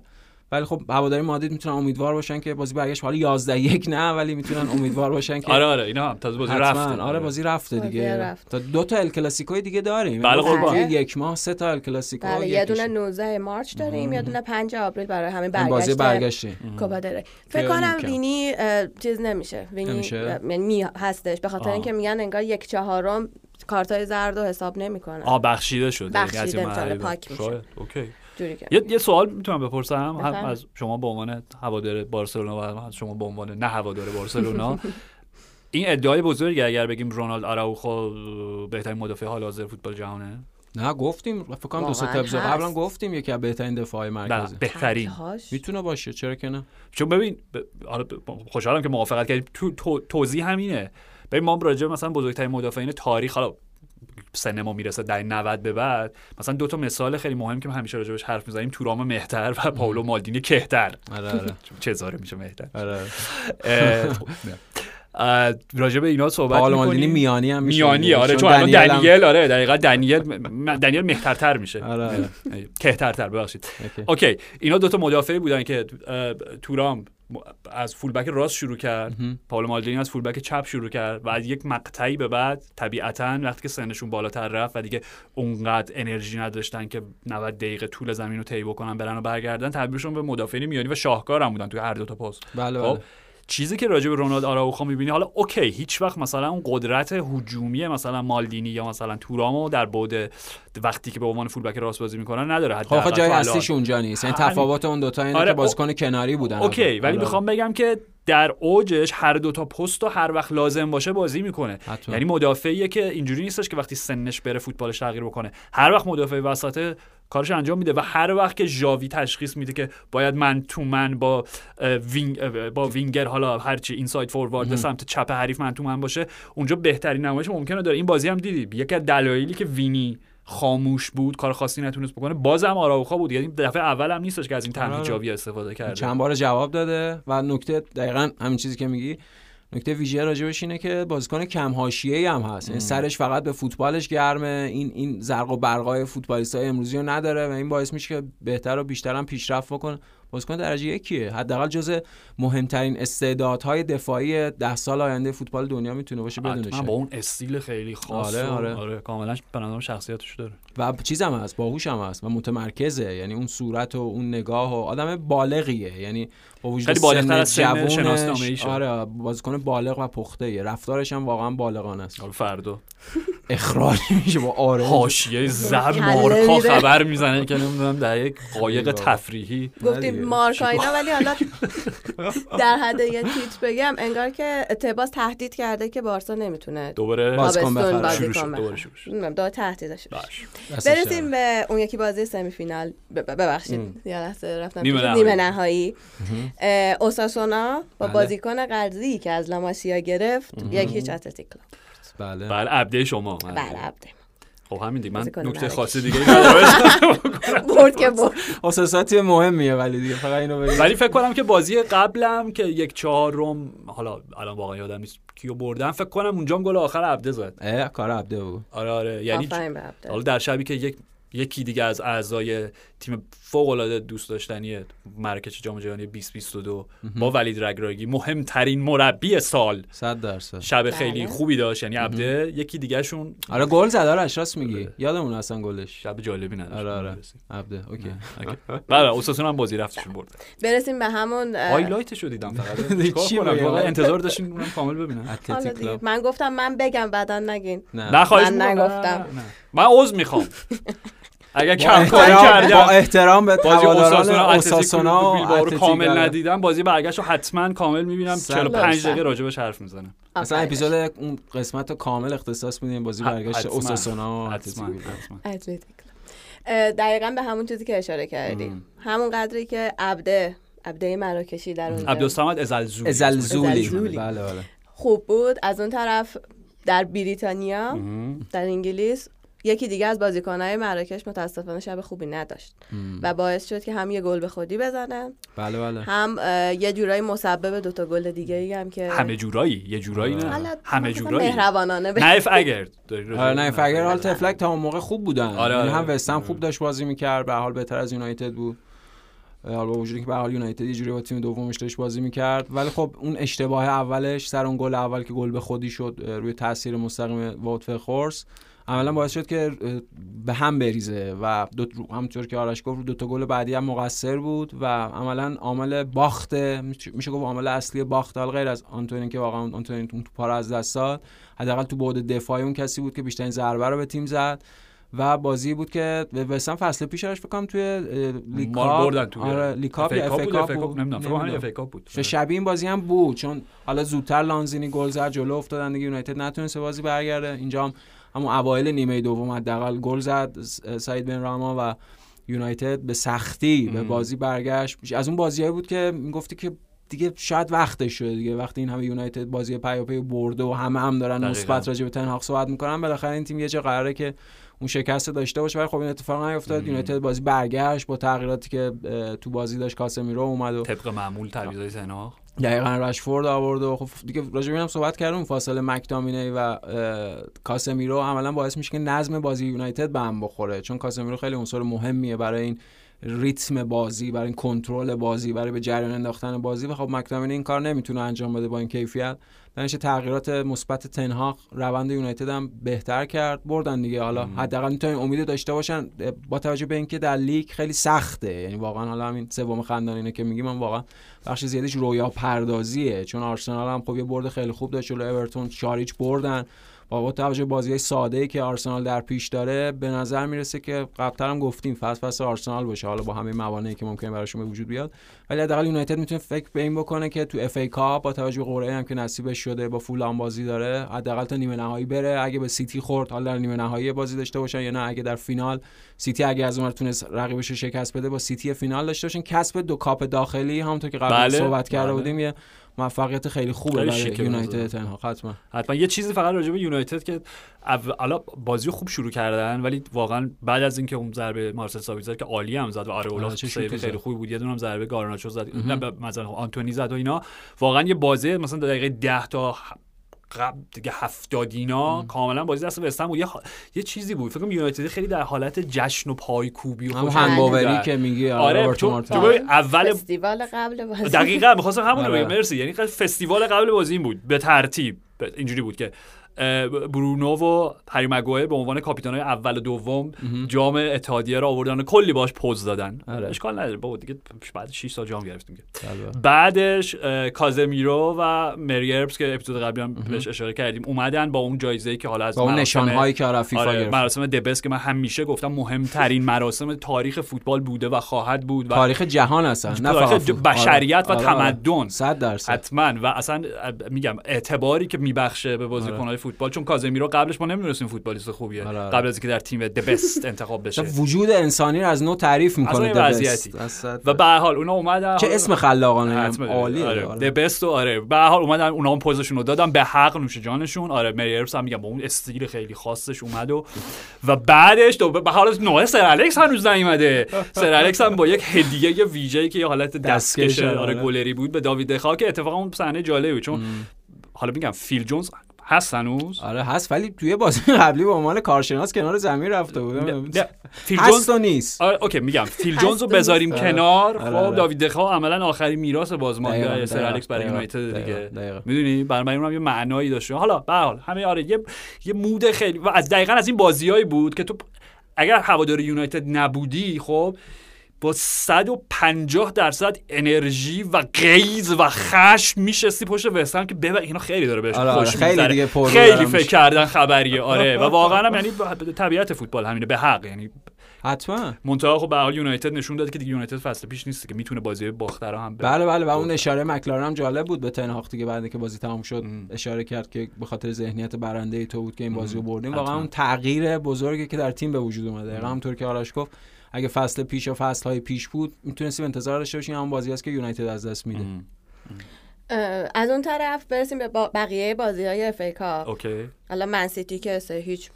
ولی خب هواداری مادید می‌تونن امیدوار باشن که بازی برگشت حالا 11 یک نه ولی می‌تونن امیدوار باشن که آره آره اینا هم تازه بازی. رفته آره بازی رفته بازی دیگه رفت. تا دو تا ال کلاسیکوی دیگه داریم بله یعنی قربان. توی یک ماه سه تا ال کلاسیکو بله یه دونه 19 مارچ داریم یه دونه 5 آوریل برای همین این بازی برگشت کوپا. که فکر کنم. وینی چیز نمیشه وینی یعنی می هستش به خاطر. اینکه میگن انگار یک چهارم کارتای زرد رو حساب نمی‌کنه آ بخشیده شده یعنی بخشیده مرحله پاک میشه. شاید. اوکی یه, یه سوال می‌تونم بپرسم. هم. از شما به عنوان هوادار بارسلونا و هم از شما به عنوان نه هوادار بارسلونا. [laughs] این ادعای بزرگی اگر بگیم رونالد آراوخو بهترین مدافع حال حاضر فوتبال جهانه؟ نه گفتیم. فکر کنم دو سه تا. قبلا گفتیم یکی از بهترین دفاع نه مرکزی. بهترین. می‌تونه باشه چرا که نه؟ چون ببین ب- خوشحالم که موافقت کردیم تو, تو توضیح همینه. ببین ما راجع مثلا بزرگترین مدافعین تاریخ حالا سن ما می‌رسه در 90 به بعد. مثلا دو تا مثال خیلی مهم که همیشه راجبش حرف می‌زنیم. تورام مهتر و پاولو مالدینی کهتر. آره آره. [laughs] چه زاره میشه مهتر. آره اه، راجع به اینا صحبت پاولو مالدینی میانی هم میشه میانی. آره چون الان دنیل آره دقیقا دنیل دنیل مهترتر میشه. آره آره. کهترتر ببخشید. اوکی. اینا دوتا مدافعی بودن که تورام از فولبک راست شروع کرد. مهم. پاولو مالدینی از فولبک چپ شروع کرد و از یک مقطعی به بعد طبیعتا وقتی که سنشون بالاتر رفت و دیگه اونقدر انرژی نداشتن که 90 دقیقه طول زمین رو طی بکنن برن و برگردن تبدیلشون به مدافعین میانی و شاهکار هم بودن توی هر دو تا پست. بله خب بله. چیزی که راجع به رونالد آرائوخو می‌بینی حالا اوکی هیچ وقت مثلا اون قدرت هجومی مثلا مالدینی یا مثلا تورامو در بعد وقتی که به عنوان فولبک راست بازی می‌کنن نداره خب آخه حداقل جای. اصلیش اونجا نیست یعنی. تفاوت اون دوتا اینه آره، که او- بازیکن کناری بودن اوکی آره. ولی آره. می‌خوام بگم که در اوجش هر دو تا پست رو هر وقت لازم باشه بازی می‌کنه. یعنی مدافعیه که اینجوری نیستش که وقتی سنش بره فوتبالش تغییر بکنه هر وقت مدافع وسط کارش انجام میده و هر وقت که ژاوی تشخیص میده که باید man to man با وینگ با وینگر حالا هرچی inside forward سمت چپ حریف man to man باشه اونجا بهترین نمایش ممکنه داره. این بازی هم دیدی یکی از دلایلی که وینی خاموش بود کار خاصی نتونست بکنه بازم آراوخا بود. یعنی دفعه اول هم نیستش که از این آره. تنها جاوی استفاده کرده. چند بار جواب داده و نکته دقیقا همین چیزی که میگی نکته ویژه راجبش اینه که بازیکن کم حاشیه‌ای هم هست. یعنی سرش فقط به فوتبالش گرمه. این این زرق و برقای فوتبالیستای امروزی رو نداره و این باعث میشه که بهتر و بیشتر هم پیشرفت بکنه. بازیکن درجه یکیه. حداقل جزء مهمترین استعدادهای دفاعی ده سال آینده فوتبال دنیا می‌تونه باشه بدون حتما با اون استیل خیلی خاص آره، و- آره. آره کاملا به نظرم شخصیتش داره. و چیزم هست باهوش هم هست و متمرکزه. یعنی اون صورت و اون نگاه و آدم بالغیه. یعنی با وجود خیلی بالغتر سن از سن شناسنامه‌ایشه. آره بازیکن بالغ و پخته رفتارش هم واقعا بالغانه است. حالا فردا. اخراج میشه با آره. حاشیه زب مارکا. خبر می‌زنه که نمی‌دونم در یک قایق تفریحی. گفتیم. مارکا اینا ولی حالا [laughs] در حد یه تیت بگم انگار که تباس تهدید کرده که بارسا نمی‌تونه دوباره بازیکن بخره. داد تهدیدش برسیم به اون یکی بازی سمی فینال ببخشید. لحظه رفتم نیمه. نهایی. اوساسونا با بله. بازیکن قرضی که از لاماسیا گرفت یک هیچ اتلتیک کلاب بله. بله عبده شما. بله عبده خب همین دیگه من نکته. خاصی دیگه ندارم. [laughs] برد که برد. اساساتی مهمیه ولی دیگه فقط اینو بگید ولی فکر کنم که بازی قبلم که یک چهارم حالا الان واقعا یادم نیست کیو بردن فکر کنم اونجا هم گل آخر عبده زد. اه کار عبده بود. آره آره یعنی حالا در شبی که یک یکی دیگه از اعضای تیم فوق العاده دوست داشتنی مراکش جام جهانی 2022 با ولید رگراگی مهمترین مربی سال. 100 درصد. شب بله. خیلی خوبی داشت. یعنی عبده یکی دیگه شون آره گل زد. آرش راست میگی. یادمون اصلا گلش. شب جالبی نداشت. آره آره. عبده. اوکی. اوکی. بله اوساسونا هم بازی رفتشون برد برسیم به همون هایلایتش رو دیدم فقط. [laughs] چی؟ واقعا انتظار داشتیم اونم کامل ببینم من گفتم من بگم بعدا نگین. نه. من. نگفتم. من عذر می‌خوام. [laughs] اگر کم کاری احترام با کردم احترام به بازی هواداران اوساسونا رو کامل. ندیدم. بازی برگشت رو حتما کامل می‌بینم. صد 45 درصد. دقیقه راجبش حرف می‌زنم. مثلا آفرین. اپیزود اون قسمت رو کامل اختصاص میدیم. بازی برگشت. اوساسونا و حتما دقیقا به همون چیزی که اشاره کردی. همون قدری که عبده عبده مراکشی در عبدالصمد ازلزولی. ازلزولی. ازلزولی. بله بله. خوب بود. از اون طرف در بریتانیا در انگلیس یکی دیگه از بازیکنهای مراکش متاسفانه شب خوبی نداشت. و باعث شد که هم یه گل به خودی بزنه بله بله. هم یه جورایی مسبب دوتا گل دیگه ای هم که همه جورایی یه جورایی نه. حالا همه جورایی. مهربانانه نه اف اگر آره نه فگر حال تفلک تا اون موقع خوب بودن. آره، آره. هم وستهم خوب داشت بازی می‌کرد به حال بهتر از یونایتد بود. حالا با وجودی که به حال یونایتد یه جوری با تیم دومش داشت بازی می‌کرد. ولی خب اون اشتباه اولش سر اون گل اول که گل به خودی شد روی تاثیر مستقیم ووت خورس. عملا باعث شد که به هم بریزه و دو همونطور که آرش گفت دو تا گل بعدی هم مقصر بود و عملا عامل باخت میشه گفت عامل اصلی باخت حال غیر از آنتونی که واقعا آنتونی اون توپا رو از دست داد. حداقل تو بعد دفاعی اون کسی بود که بیشترین ضربه رو به تیم زد و بازی بود که وستهم فصل پیشش فکر کنم توی اه، لیگ مار کاپ- بردن تو آره لیگ کاپ یا اف کاپ بود. نمی‌دونم فکر بود. شبیه این بازی هم بود چون حالا زودتر لانزینی گل زد جلو افتادن دیگه یونایتد نتونسته بازی برگرده. اینجا هم همون اوایل نیمه دوم حداقل گل زد سعید بن راما و یونایتد به سختی به مم. بازی برگشت از اون بازیایی بود که می‌گفتی که دیگه شاید وقتش شده دیگه وقتی این همه یونایتد بازی پیاپی برده و همه هم دارن. مثبت راجع به تنهاق صحبت می‌کنن بالاخره این تیم یه جا قراره که اون شکست داشته باشه ولی خب این اتفاق نیفتاد. یونایتد بازی برگشت با تغییراتی که تو بازی داشت کاسمیرو اومد و طبق معمول تعویضای سناخ دقیقا رشفورد آورد و خب دیگه راجع اینم صحبت کردیم فاصله مکدامینی و کاسمیرو عملا باعث میشه که نظم بازی یونایتد به هم بخوره. چون کاسمیرو خیلی عنصر مهمیه برای این ریتم بازی برای کنترل بازی برای به جریان انداختن بازی. و خب مکدامینی این کار نمی‌تونه انجام بده با این کیفیت. دانش تغییرات مثبت تنهاق روند یونایتد هم بهتر کرد. بردن دیگه. حالا حداقل می‌تونن امید داشته باشن. با توجه به اینکه در لیگ خیلی سخته. یعنی واقعا حالا همین سوم خندان اینه که میگیم من واقعا بخش زیادیش رویا پردازیه چون آرسنال هم خب یه برد خیلی خوب داشت جلو اورتون. چاریچ بردن. با توجه به بازی ساده ای که آرسنال در پیش داره به نظر می‌رسه که قبلتر هم گفتیم فصل فصل آرسنال باشه. حالا با همه موانعی که ممکنه براشون به وجود بیاد. ولی حداقل یونایتد می‌تونه فکر به این بکنه که تو اف ای کاپ با توجه به قرعه هم که نصیبش شده با فولام بازی داره حداقل تا نیمه نهایی بره. اگه به سیتی خورد حالا در نیمه نهایی بازی داشته باشن یا نه اگه در فینال سیتی اگه از اونور تونست رقیبش رو شکست بده با سیتی فینال داشته باشن. کسب دو کاپ داخلی همونطور که قبل بله، صحبت کرده بله. بودیم یه موفقیت خیلی خوبه برای یونایتد. تنها حتما. حتما. یه چیزی فقط راجع به یونایتد که اول حالا بازی خوب شروع کردن ولی واقعا بعد از اینکه اون ضربه مارسل سابیتزر که عالی هم زد و آره آره، چه save خیلی. خوبی بود. یه دونه هم ضربه گارناچو زد. نه مثلا آنتونی زد و اینا. واقعا یه بازی مثلا دقیقه 10 تا قبل دیگه هفتاد اینا کاملا بازی دست وستهم بود یه, یه چیزی بود فکر کنم یونایتد خیلی در حالت جشن و پایکوبی و هنگاوری. که میگی آره. چون ببین اول فستیوال قبل بازی دقیقا می‌خواستم همون رو آره. بگم مرسی یعنی فستیوال قبل بازی این بود به ترتیب اینجوری بود که برونو و هری مگوایر به عنوان کاپیتانای اول و دوم جام اتحادیه رو آوردن و کلی باش پوز دادن آره. اشکال نداره بابا دیگه بعد 6 سال جام گرفتیم. بله. بعدش کازمیرو و مریربس که اپیزود قبلی هم بهش اشاره کردیم اومدن با اون جایزه که حالا از با اون مراسم- نشانهایی که آره فیفا آره گرفت مراسم دبس که من همیشه گفتم مهمترین [laughs] مراسم تاریخ فوتبال بوده و خواهد بود و تاریخ جهان هستن نه تاریخ. بشریت و آره، آره. تمدن. 100 درصد حتما و اصلا میگم اعتباری که میبخشه به بازیکنهای فوتبال چون کازمیرو قبلش ما نمی‌دونستیم فوتبالیست خوبیه. آره، آره. قبل از اینکه در تیم د بست انتخاب بشه. [laughs] وجود انسانی رو از نو تعریف می‌کنه وضعیتی. و به هر حال اونا اومدن. چه اسم خلاقانه عالیه آره. آره. د بست و آره. به هر حال اومدن اونا هم پوزشون رو دادن. به حق نوش جانشون آره مریرس هم میگم با اون استیل خیلی خاصش اومد و و بعدش دو به حال نوع سر الکس هنوز نیومده. سر الکس هم با یک هدیه ویژه‌ای که یه حالت دستکش، آره. آره. گلری بود به داوید دخیا که اتفاقا اون صحنه جالبی چون حالا میگم فیل جونز هست هنوز؟ آره هست ولی توی بازی قبلی به عنوان کارشناس کنار زمین رفته بود. فیل هست جونز و نیست. آره اوکی میگم. فیل جونز رو بذاریم. کنار. آره، خب آره. داوید دخیا عملا آخرین میراث بازمانده سر دقیقاً، الکس برای یونایتد دیگه. می‌دونی؟ برای من اونم یه معنایی داشته حالا به هر حال همه آره یه یه مود خیلی و از دقیقا از این بازیایی بود که تو اگر هوادار یونایتد نبودی خب با 150 درصد انرژی و غیظ و خشم میشستی پشت وستهم که ببر اینا خیلی داره بهش آره، آره، خوش خیلی می‌گذره. دیگه پر خیلی فکر میشه. کردن خبریه. آره و واقعا هم یعنی طبیعت فوتبال همینه به حق. یعنی حتما. منتها خب به حال یونایتد نشون داده که دیگه یونایتد فصل پیش نیست که می‌تونه بازی باخته رو هم ببره. بله بله و اون اشاره مکلارن هم جالب بود به تنهاق دیگه بعد که بازی تمام شد اشاره کرد که به خاطر ذهنیت برنده ای تو بود که این بازی رو بردیم. واقعا. اون تغییر بزرگی که در تیم به وجود اومده. همونطور که آرش گفت اگه فصل پیش و فصل های پیش بود می‌تونستیم انتظار داشته باشیم همون بازی است که یونایتد از دست میده. از اون طرف برسیم به با- بقیه بازی های اف ای کاپ. اوکی. حالا من سیتی که سه هیچ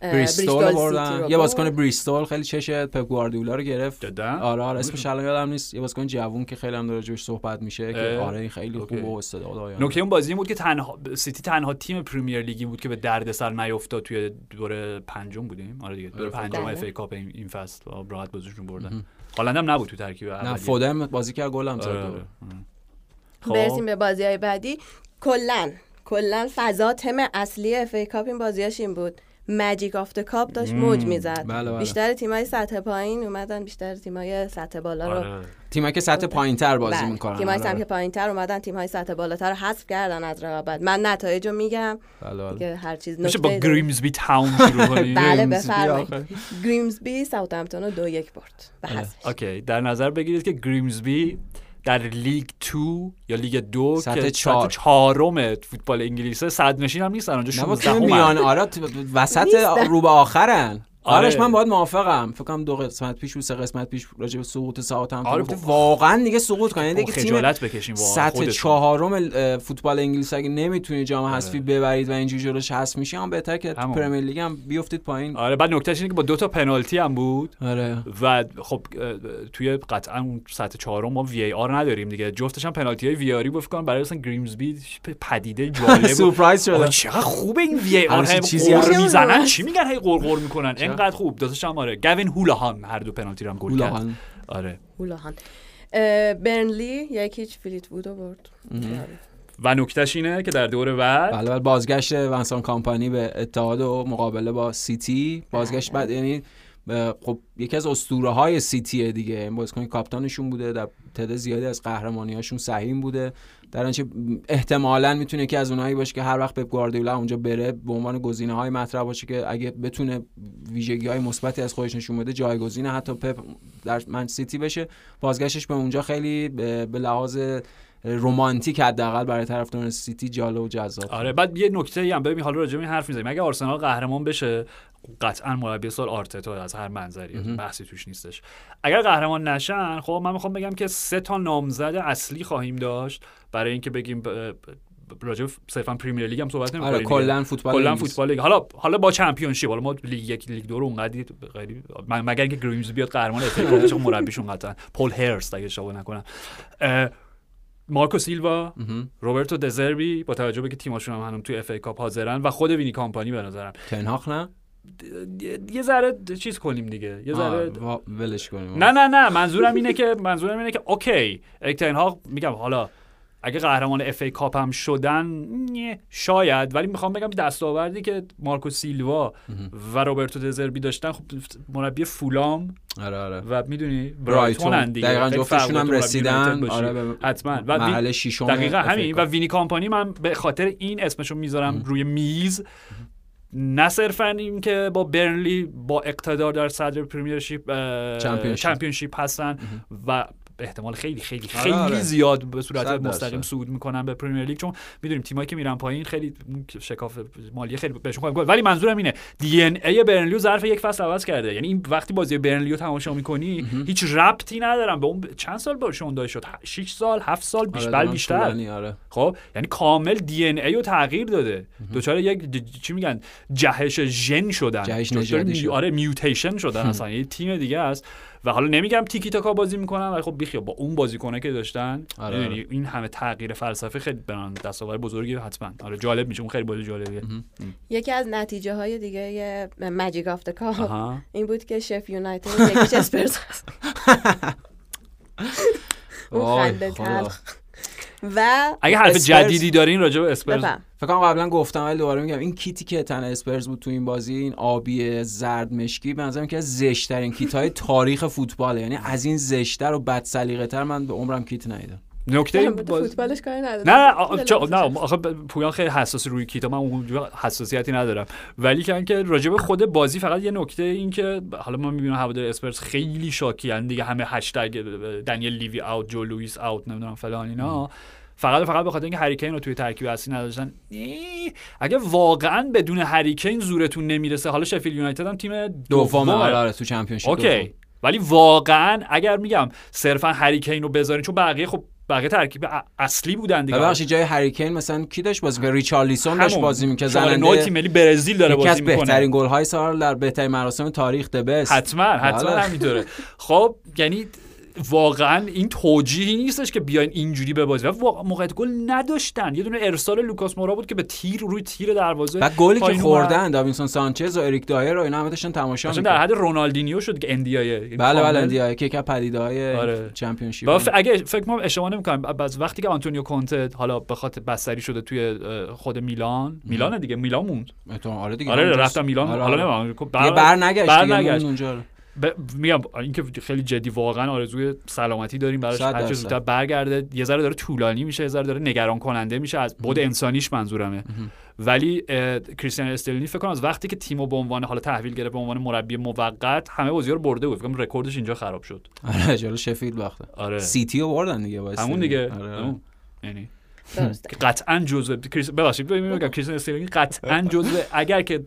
بریستول رو یه بازیکن. بریستول خیلی چش پپ گواردیولا رو گرفت جدا آره آره اسمش الان یادم نیست یه بازیکن جوون که خیلی هم داره راجبش صحبت میشه که آره این خیلی. خوب و استعداد آینده. نکته اون بازی این بود که تنها سیتی تنها تیم پریمیر لیگی بود که به دردسر نیافتاد توی دور پنجم بودیم آره دیگه دور پنجم. اف ای کاپ این فصل و راحت بازیشون بردن هالند هم نبود تو ترکیب نه. فودن بازی کرد گل هم زد آره، آره. خب. برسیم به بازی های بعدی کلا کلا فضا تم اصلی اف ای کاپ این بازیاش این بود magic of cup داشت موج می‌زد. بله، بله. بیشتر تیمای سطح پایین اومدن بیشتر تیمای سطح بالا رو آره. تیمایی که سطح پایینتر بازی بله. می‌کنن. تیمای آره. سمت پایینتر اومدن تیمای سطح بالاتر رو حذف کردن از رقابت. من نتایج رو میگم. بله بله. که هر چیز میشه با. گریمزبی تاون شروع کنیم [laughs] بله بفرمایید. گریمزبی ساوثهمپتون رو دو یک برد. به حذف. اوکی. در نظر بگیرید که گریمزبی در League Two یا لیگ دو سطح که چهار. سطح چهارم فوتبال انگلیسه صدرنشین هم نیستن اونجا نه با 16 تیم میان آره ت- [laughs] وسط نیستن. رو به آخرن آرش آره. من باید موافقم فکر کنم دو قسمت پیش و سه قسمت پیش راجع به سقوط ساعت هم آره، واقعا دیگه سقوط کنه یعنی دیگه تیم خجالت بکشیم واقعا سطح. چهارم فوتبال انگلیس اگه نمی‌تونی جام حذفی آره. ببرید و اینجوری جلوش حذف میشی هم بهتر که تو. پرمیر لیگ هم بیفتید پایین آره بعد نکتهش اینه که با دو تا پنالتی هم بود آره و خب توی قطعا اون سطح چهارم ما VAR نداریم دیگه جفتش هم پنالتی های VAR ی بود فکر برای مثلا گریمزبی پدیده [laughs] جالب. سورپرایز آقا شده چقدر خوبه این VAR چیزی. می‌زنن چی میگن هی قرقر می‌کنن اینقدر خوب. دوتاش هم آره. گوین هولاهان هر دو پنالتی رو هم گل کرد. هولاهان. آره. هولاهان. اه، برنلی یک هیچ فلیت وودو برد. و نکتهش اینه که در دور بعد بله بله. بازگشت ونسان کامپانی به اتحاد و مقابله با سیتی. بازگشت بعد یعنی خب یکی از اسطوره های سیتیه دیگه این بازیکن کاپیتانشون بوده در تعداد زیادی از قهرمانی هاشون سهیم بوده. در انچه احتمالا می‌تونه که از اونایی باشه که هر وقت پپ گواردیولا اونجا بره به عنوان گزینه های مطرح باشه که اگه بتونه ویژگی های مثبتی از خودش نشون بده جایگزین حتی پپ در من سیتی بشه. بازگشتش به اونجا خیلی به لحاظ رمانتیک حداقل برای طرفداران سیتی جالب و جذاب. آره بعد یه نکته هم ببین حالا راجع به این حرف می‌زنیم. اگه آرسنال قهرمان بشه قطعا مربی سال آرتتا از هر منظری بحثی توش نیستش. اگر قهرمان نشن خب من می‌خوام بگم که سه تا نامزد اصلی خواهیم داشت. برای اینکه بگیم ب- راجع صرفا پریمیر لیگ هم صحبت نمی‌کنیم آره کلا فوتبال کلا. فوتبال لیگ. حالا حالا با چمپیونشیپ حالا ما لیگ یک لیگ دو رو اونقدی غیری مگر اینکه گریمزبی بیاد قهرمان FA Cup بشه مربیشون قطعا. پول هرست اگه اشتباه نکنم. مارکو سیلوا. روبرتو دزربی با توجه به که تیمشون هم هنوز توی FA Cup حاضرن و خود وینی کامپانی به نظرم. تن هاخ نه؟ یه- ذره چیز کنیم دیگه. یه ذره ولش کنیم. نه نه نه منظورم اینه که منظورم اینه که okay. اریک تن هاخ میگم حالا اگه قهرمان FA Cup هم شدن نه، شاید. ولی می‌خوام بگم دستاوردی که مارکو سیلوا و روبرتو دزربی داشتن خب مربی فولام آره آره. و می‌دونی برایتون. دقیقا جفتشون هم رسیدن. آره حتما. و ششم دقیقا FA همین. و. وینی کامپانی من به خاطر این اسمشو می‌ذارم روی میز. نه صرفا این که با برنلی با اقتدار در صدر پریمیرشیپ چمپیونشیپ. هستن و احتمال خیلی خیلی آره، خیلی آره. زیاد به صورت. مستقیم صعود می‌کنن به پریمیر لیگ چون می‌دونیم تیمایی که میرن پایین خیلی شکاف مالی خیلی بهشون گفت. ولی منظورم اینه دی ان ای برنلی رو ظرف یک فصل عوض کرده. یعنی این وقتی بازی برنلی رو تماشا می‌کنی هیچ ربطی ندارم به اون چند سال باشون داشت شد. 6 سال 7 سال بیش آره، بیشتر آره. خب یعنی کامل دی ان ای رو تغییر داده. دچار یک چی میگن جهش ژن شدن. جهش. آره میوتیشن شدن. اصلا یه تیم دیگه است. و حالا نمیگم تیکی تاکا بازی می‌کنن ولی خب بیخیال با اون بازیکنه که داشتن آره، این همه تغییر فلسفه خیلی برن دستاورد بزرگی حتما. آره جالب میشه اون خیلی بازی جالبیه. یکی از نتیجه های دیگه magic of. این بود که شف یونایتد یکیش اسپرز [laughs] اون خنده و اگه حرف اسپرز- جدیدی دارین راجع به اسپرز. فکر کنم قبلا گفتم ولی دوباره میگم این کیتی که تن اسپرز بود تو این بازی این آبی زرد مشکی به نظرم که از زشترین کیت های تاریخ فوتباله. یعنی از این زشتر و بد سلیقه تر من به عمرم کیت ندیدم. نکته مورد باز... فوتبالش کاری نداره نه نه آ- چا- نه آخه پویان خیلی حساس روی کیتا من اونجوری حساسیتی ندارم. ولی که اینکه راجع به خود بازی فقط یه نکته این که حالا ما می‌بینیم هوادار اسپرس خیلی شاکی هن دیگه همه هشتگ دنیل لیوی اوت جو لوئیس اوت نمی‌دونم فلان اینا. فقط فقط به خاطر اینکه هریکین رو توی ترکیب اصلی نداشتن اگه واقعا بدون هریکین زورتون نمی‌رسه حالا شفیل یونایتد هم تیم دوم. آره آره تو چمپیونشیپ okay. ولی واقعا اگر میگم صرفا هری کین رو بذارین چون بقیه خب بقیه ترکیب اصلی بودن دیگه. ببخشید جای هری کین مثلا کی داشت بازی که ریچارلیسون داشت. بازی می‌کرد. زننده تیم ملی برزیل داره بازی می‌کنه. بهترین گل های سال در بهترین مراسم تاریخ the best حتما حتما بله. همینطوره. خب یعنی واقعا این توجیهی نیستش که بیاین اینجوری ببازید و واقعا موقعیت گل نداشتن. یه دونه ارسال لوکاس مورا بود که به تیر روی تیر دروازه بعد گلی که خوردن داوینسون سانچز و اریک دایر و اینا همه داشتن تماشا می‌کردن. در حد رونالدینیو شد که اندیایه بله بله اندیا که یک پدیده های آره. چمپیونشیپ. و ف- اگه فکر کنم اشتباه نمی‌کنم از وقتی که آنتونیو کونته حالا به خاطر بستری شده توی خود میلان میلان دیگه میلان موند. آره دیگه آره. رفتم میلان. آره، حالا آره. نمی‌دونم خب بر نگشت بر نگشت. اونجا ب... میگم اینکه خیلی جدی واقعا آرزوی سلامتی داریم براش. هر. زودتر برگرده یه ذره داره طولانی میشه یه ذره داره نگران کننده میشه از بود انسانیش منظورمه. ولی کریستیان استلینی فکر کنم از وقتی که تیمو به عنوان حالا تحویل گرفت به عنوان مربی موقت همه بازی‌ها رو برده بود. فکر کنم رکوردش اینجا خراب شد. آره جلو شفیلد وقته آره. سیتی رو بردن دیگه با همون. دیگه. آره، آره. یعنی قطعا جزء کریس ببخشید میگم کریستیان استلینی قطعا جزء اگر که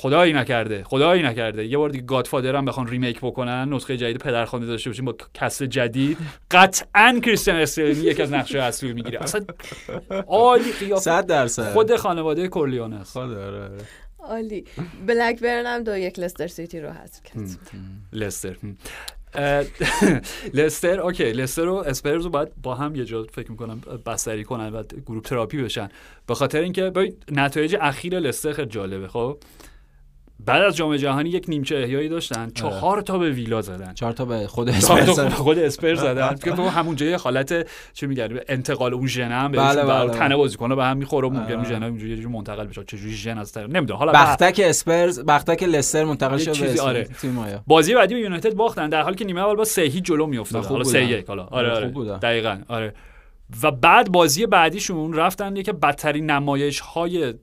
خدایی نکرده خدایی نکرده. یه بار دیگه Godfather هم بخوان remake بکنن نسخه جدید پدرخوانده داشته باشیم با cast جدید. قطعا کریستیان استلینی یکی از نقشای اصلی می‌گیره. اصلا عالی قیافه. 100 درصد. خود خانواده کورلیون است. خود آره آره. عالی. بلکبرن هم دو یک لستر سیتی رو حذف کرد. لستر لستر okay. لستر و اسپرز رو باید با هم یه جا فکر می‌کنم بستری کنن و group therapy بشن. به خاطر اینکه ببین نتایج اخیر لستر خیلی جالبه خب؟ بعد از جام جهانی یک نیمچه احیایی داشتن. چهار تا به ویلا زدن. چهار تا به خود اسپرز به خود اسپر زدن. [laughs] که تو همونجا یه حالت چه میگن انتقال اون ژن هم بله، بهشون بله، بله بله. تنه بازیکن به هم می‌خوره ممکن اون آره. ژن اینجوری یه منتقل بشه. چه جوری ژن از طرف نمی‌دونم. حالا بختک اسپرز بختک لستر منتقل یه شد چیزی، به آره. بازی بعدی به یونایتد باختن در حالی که نیمه اول با 3 هیچ جلو میافتاد. خوب حالا. 3 1 حالا. آره آره بودن. دقیقاً آره. و بعد بازی بعدیشون رفتن یکی بدترین نمایش های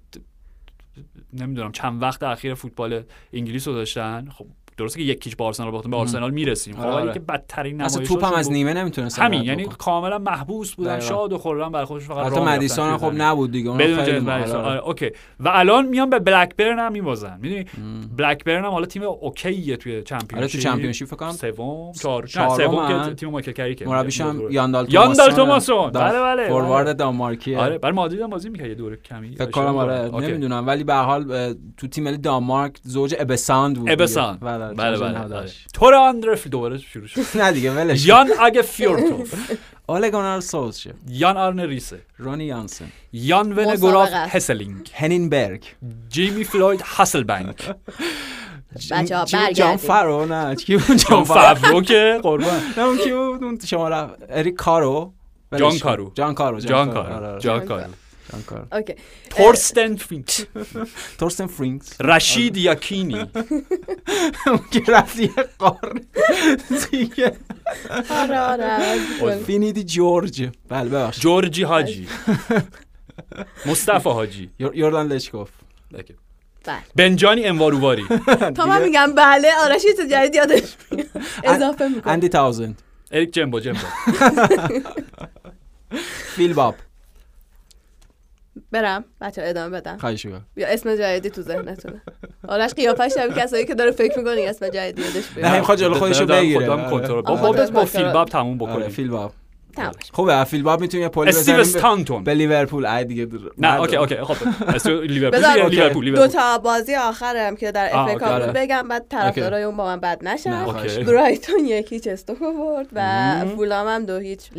نمی‌دونم چند وقت اخیر فوتبال انگلیس رو داشتن. خب درسته که یکیش با آرسنال باختن به آرسنال می‌رسیم خب آره، ولی آره. که بدترین اصلا نمایش توپ هم از نیمه نمی‌تونست همین یعنی کاملا محبوس بودن. شاد و خرم برای خودش فقط حتی مدیسون هم خب زمین. نبود دیگه اون بدون آره. آره okay و الان میان به بلکبرن هم میبازن می‌دونی بلکبرن هم حالا تیم okay ه توی چمپیونشیپ آره تو چمپیونشیپ فکر کنم سوم چهار سوم. که تیم مایکل کریکه مربیش هم. یان دال یان دال توماسون. دان- بله، بله. فوروارد دانمارکیه آره برای مادرید هم بازی می‌کرد یه دوره کمی فکر کنم آره. نمی‌دونم ولی به هر حال تو تیم ملی دانمارک زوج ابساند بود دیگه. بله بله بله. تور آندرف دوباره شروع شد نه دیگه ولش یان اگه فیورتوف اوله گونار سولشه یان آرن ریسه رونی یانسن یان ونگوراف. هسلینگ هنینبرگ جیمی فلوید هاسلبنک بچه ها بود؟ جان برگردیم فرو نه کی بود جان فاورو که قربان نه اون کی بود اون شما رفت اریک کارو ولش جان. کارو. جان کارو جان کار. جان جان کارو اوکی تورستن فینکس تورستن فرینکس رشید یاکینی اون که رفت یه قار دیگه. فینیدی جورج بله ببخشید جورجی حاجی مصطفی حاجی یور- یوردان لشکوف بله بنجانی انواروواری تا من میگم بله آرش یه چیز جدید یادش میاد. اضافه می‌کنم اندی تاوزند اریک جمبو جمبو فیل باب برم. بچه ادامه بدم. خواهش یا اسم جدیدی تو ذهنتونه. آرش قیافش شبیه کسایی که داره فکر می‌کنه اسم جدیدی یادش نه بیاد می‌خواد جلو خودشو دارم بگیره. خودم آره. کنترل با آره. با با کنترل. فیل باب تموم آره بکنیم فیل باب. تمام خوبه فیل باب می‌تونیم یه پلی استیو بزنیم به- استانتون به لیورپول ای دیگه در- نه اوکی اوکی خب استیو [laughs] لیورپول. لیورپول دو تا بازی آخرم که در اف. کاپ آره. بگم بعد طرفدارای اون با من بد نشن. برایتون یکی استوکو برد و. فولام هم دو هیچ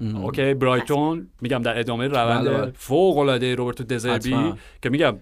ام. okay برایتون میگم در ادامه بله، بله. روند فوق العاده روبرتو دزربی. که میگم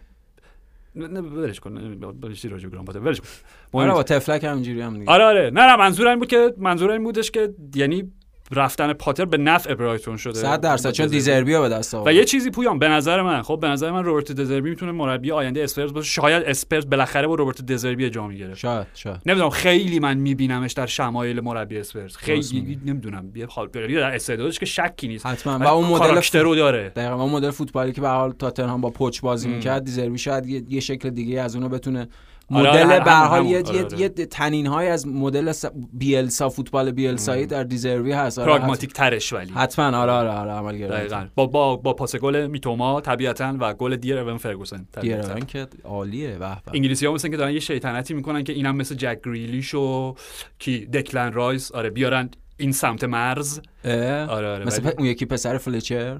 نه ولش کن بلشی راجع گرام پاتر ولش کن آره با. طفلک هم اینجوری هم دیگه آره آره نه نه منظور این بود که منظور این بودش که یعنی رفتن پاتر به نفع برایتون شده. 100 درصد چون دیزربی رو به دست آورد. و یه چیزی پویان به نظر من خب به نظر من روبرت دزربی می‌تونه مربی آینده اسپرز باشه. شاید اسپرز بالاخره با روبرت دزربی جا می‌گیره شاید شاید. نمی‌دونم خیلی من میبینمش در شمایل مربی اسپرز. خیلی. نمی‌دونم یه حال در استعدادش که شکی نیست. حتما. و اون مدل رو داره. دقیقا اون مدل فوتبالی که به حال تاتنهام با پوچ بازی. می‌کرد دیزربی شاید یه, شکل دیگه از اونو بتونه مدل آره، به هر همون، حال. یه آره، یه- آره. طنین های از مدل س- بیلسا فوتبال بیلسایی در دیزربی هست. آره، پراگماتیک ترش ولی. حتما آره آره آره عملگرا دقیقاً. با با با پاس گل میتوما طبیعتا و گل dear Evan فرگوسن طبیعتاً. دیگران که عالیه به به. انگلیسی ها مثل که دارن یه شیطنتی می‌کنن که اینم مثل جک گریلیش و کی دکلن رایس آره بیارن این سمت مرز؟ آره آره مثل ولی- پ- اون یکی پسر فلچر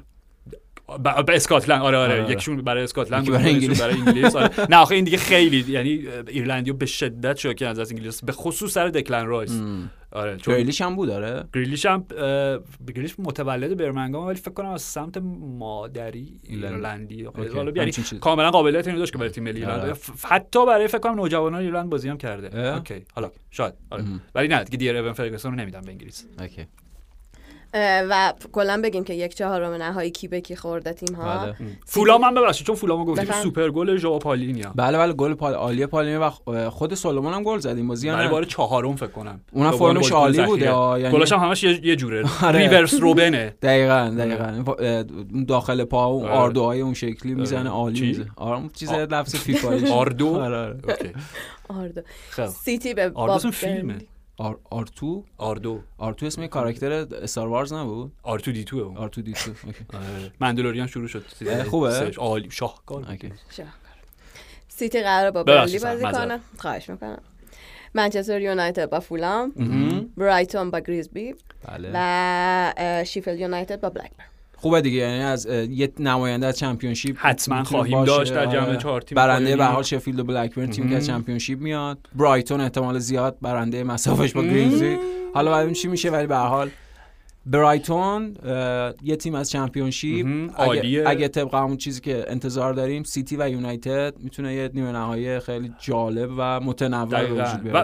ب- به اسکاتلند آره آره, آره، آره. یکشون برای اسکاتلند یکی برای یکیشون انگلیس. برای انگلیس آره. [laughs] نه آخه این دیگه خیلی یعنی ایرلندیو به شدت شوکه از از انگلیس به خصوص سر دکلن رایس ام. آره چون گریلیش هم بود داره گریلیش هم گریلیش متولد برمنگام ولی فکر کنم از سمت مادری ایرلند. ایرلندی یعنی. کاملا قابلیت اینو داشت که برای تیم ملی ایرلند آره. حتی برای فکر کنم نوجوانان ایرلند بازی هم کرده؟ okay حالا شاید آره. ولی نه دیگه dear Evan فرگسون رو نمیدم به انگلیس okay و کلا بگیم که یک چهارم نهایی کی به کی خورده تیم ها بله. فولام هم ببخشید چون فولامو گفتیم بفهم. سوپر گل ژائو پالینیا بله بله گل پال عالی پالینی و خود سولومون هم گل زد این بازی نه؟ بار چهارم فکر کنم اونم دوباره فرمش عالی. بوده یعنی گلاش هم همش یه, جوره [laughs] آره. ریورس روبنه دقیقا دقیقا پا- اه، اون داخل پا و آره. آردوهای اون شکلی می‌زنه عالی؟ می‌زنه آره اون چیز لفظ فیفایش آردو آره آره اوکی [laughs] آردو خب سیتی به آردو فیلمه. R R two R دو R two اسم کاراکتر Star Wars نبود R2-D2 اون R2-D2. [laughs] آره. مندلوریان شروع شد خوبه؟ عالی شاهکار. شاهکار. سیتی قراره با برنلی بازی. کنه خواهش می‌کنم منچستر یونایتد با فولام. برایتون با گریزبی بله و اه، شیفیلد یونایتد با بلکبرن خوبه دیگه یعنی از یه نماینده از Championship حتما خواهیم. داشت در جمع آره. چهار تیم برنده به. حال شفیلد و بلکبرن تیم که از. Championship میاد برایتون احتمال زیاد برنده مصافش با گریمزبی حالا بعدیم چی میشه ولی به حال برایتون یه تیم از Championship. اگه. اگه طبق همون چیزی که انتظار داریم سیتی و یونایتد می‌تونه یه نیمه نهایی خیلی جالب و متنوع به وجود بیاره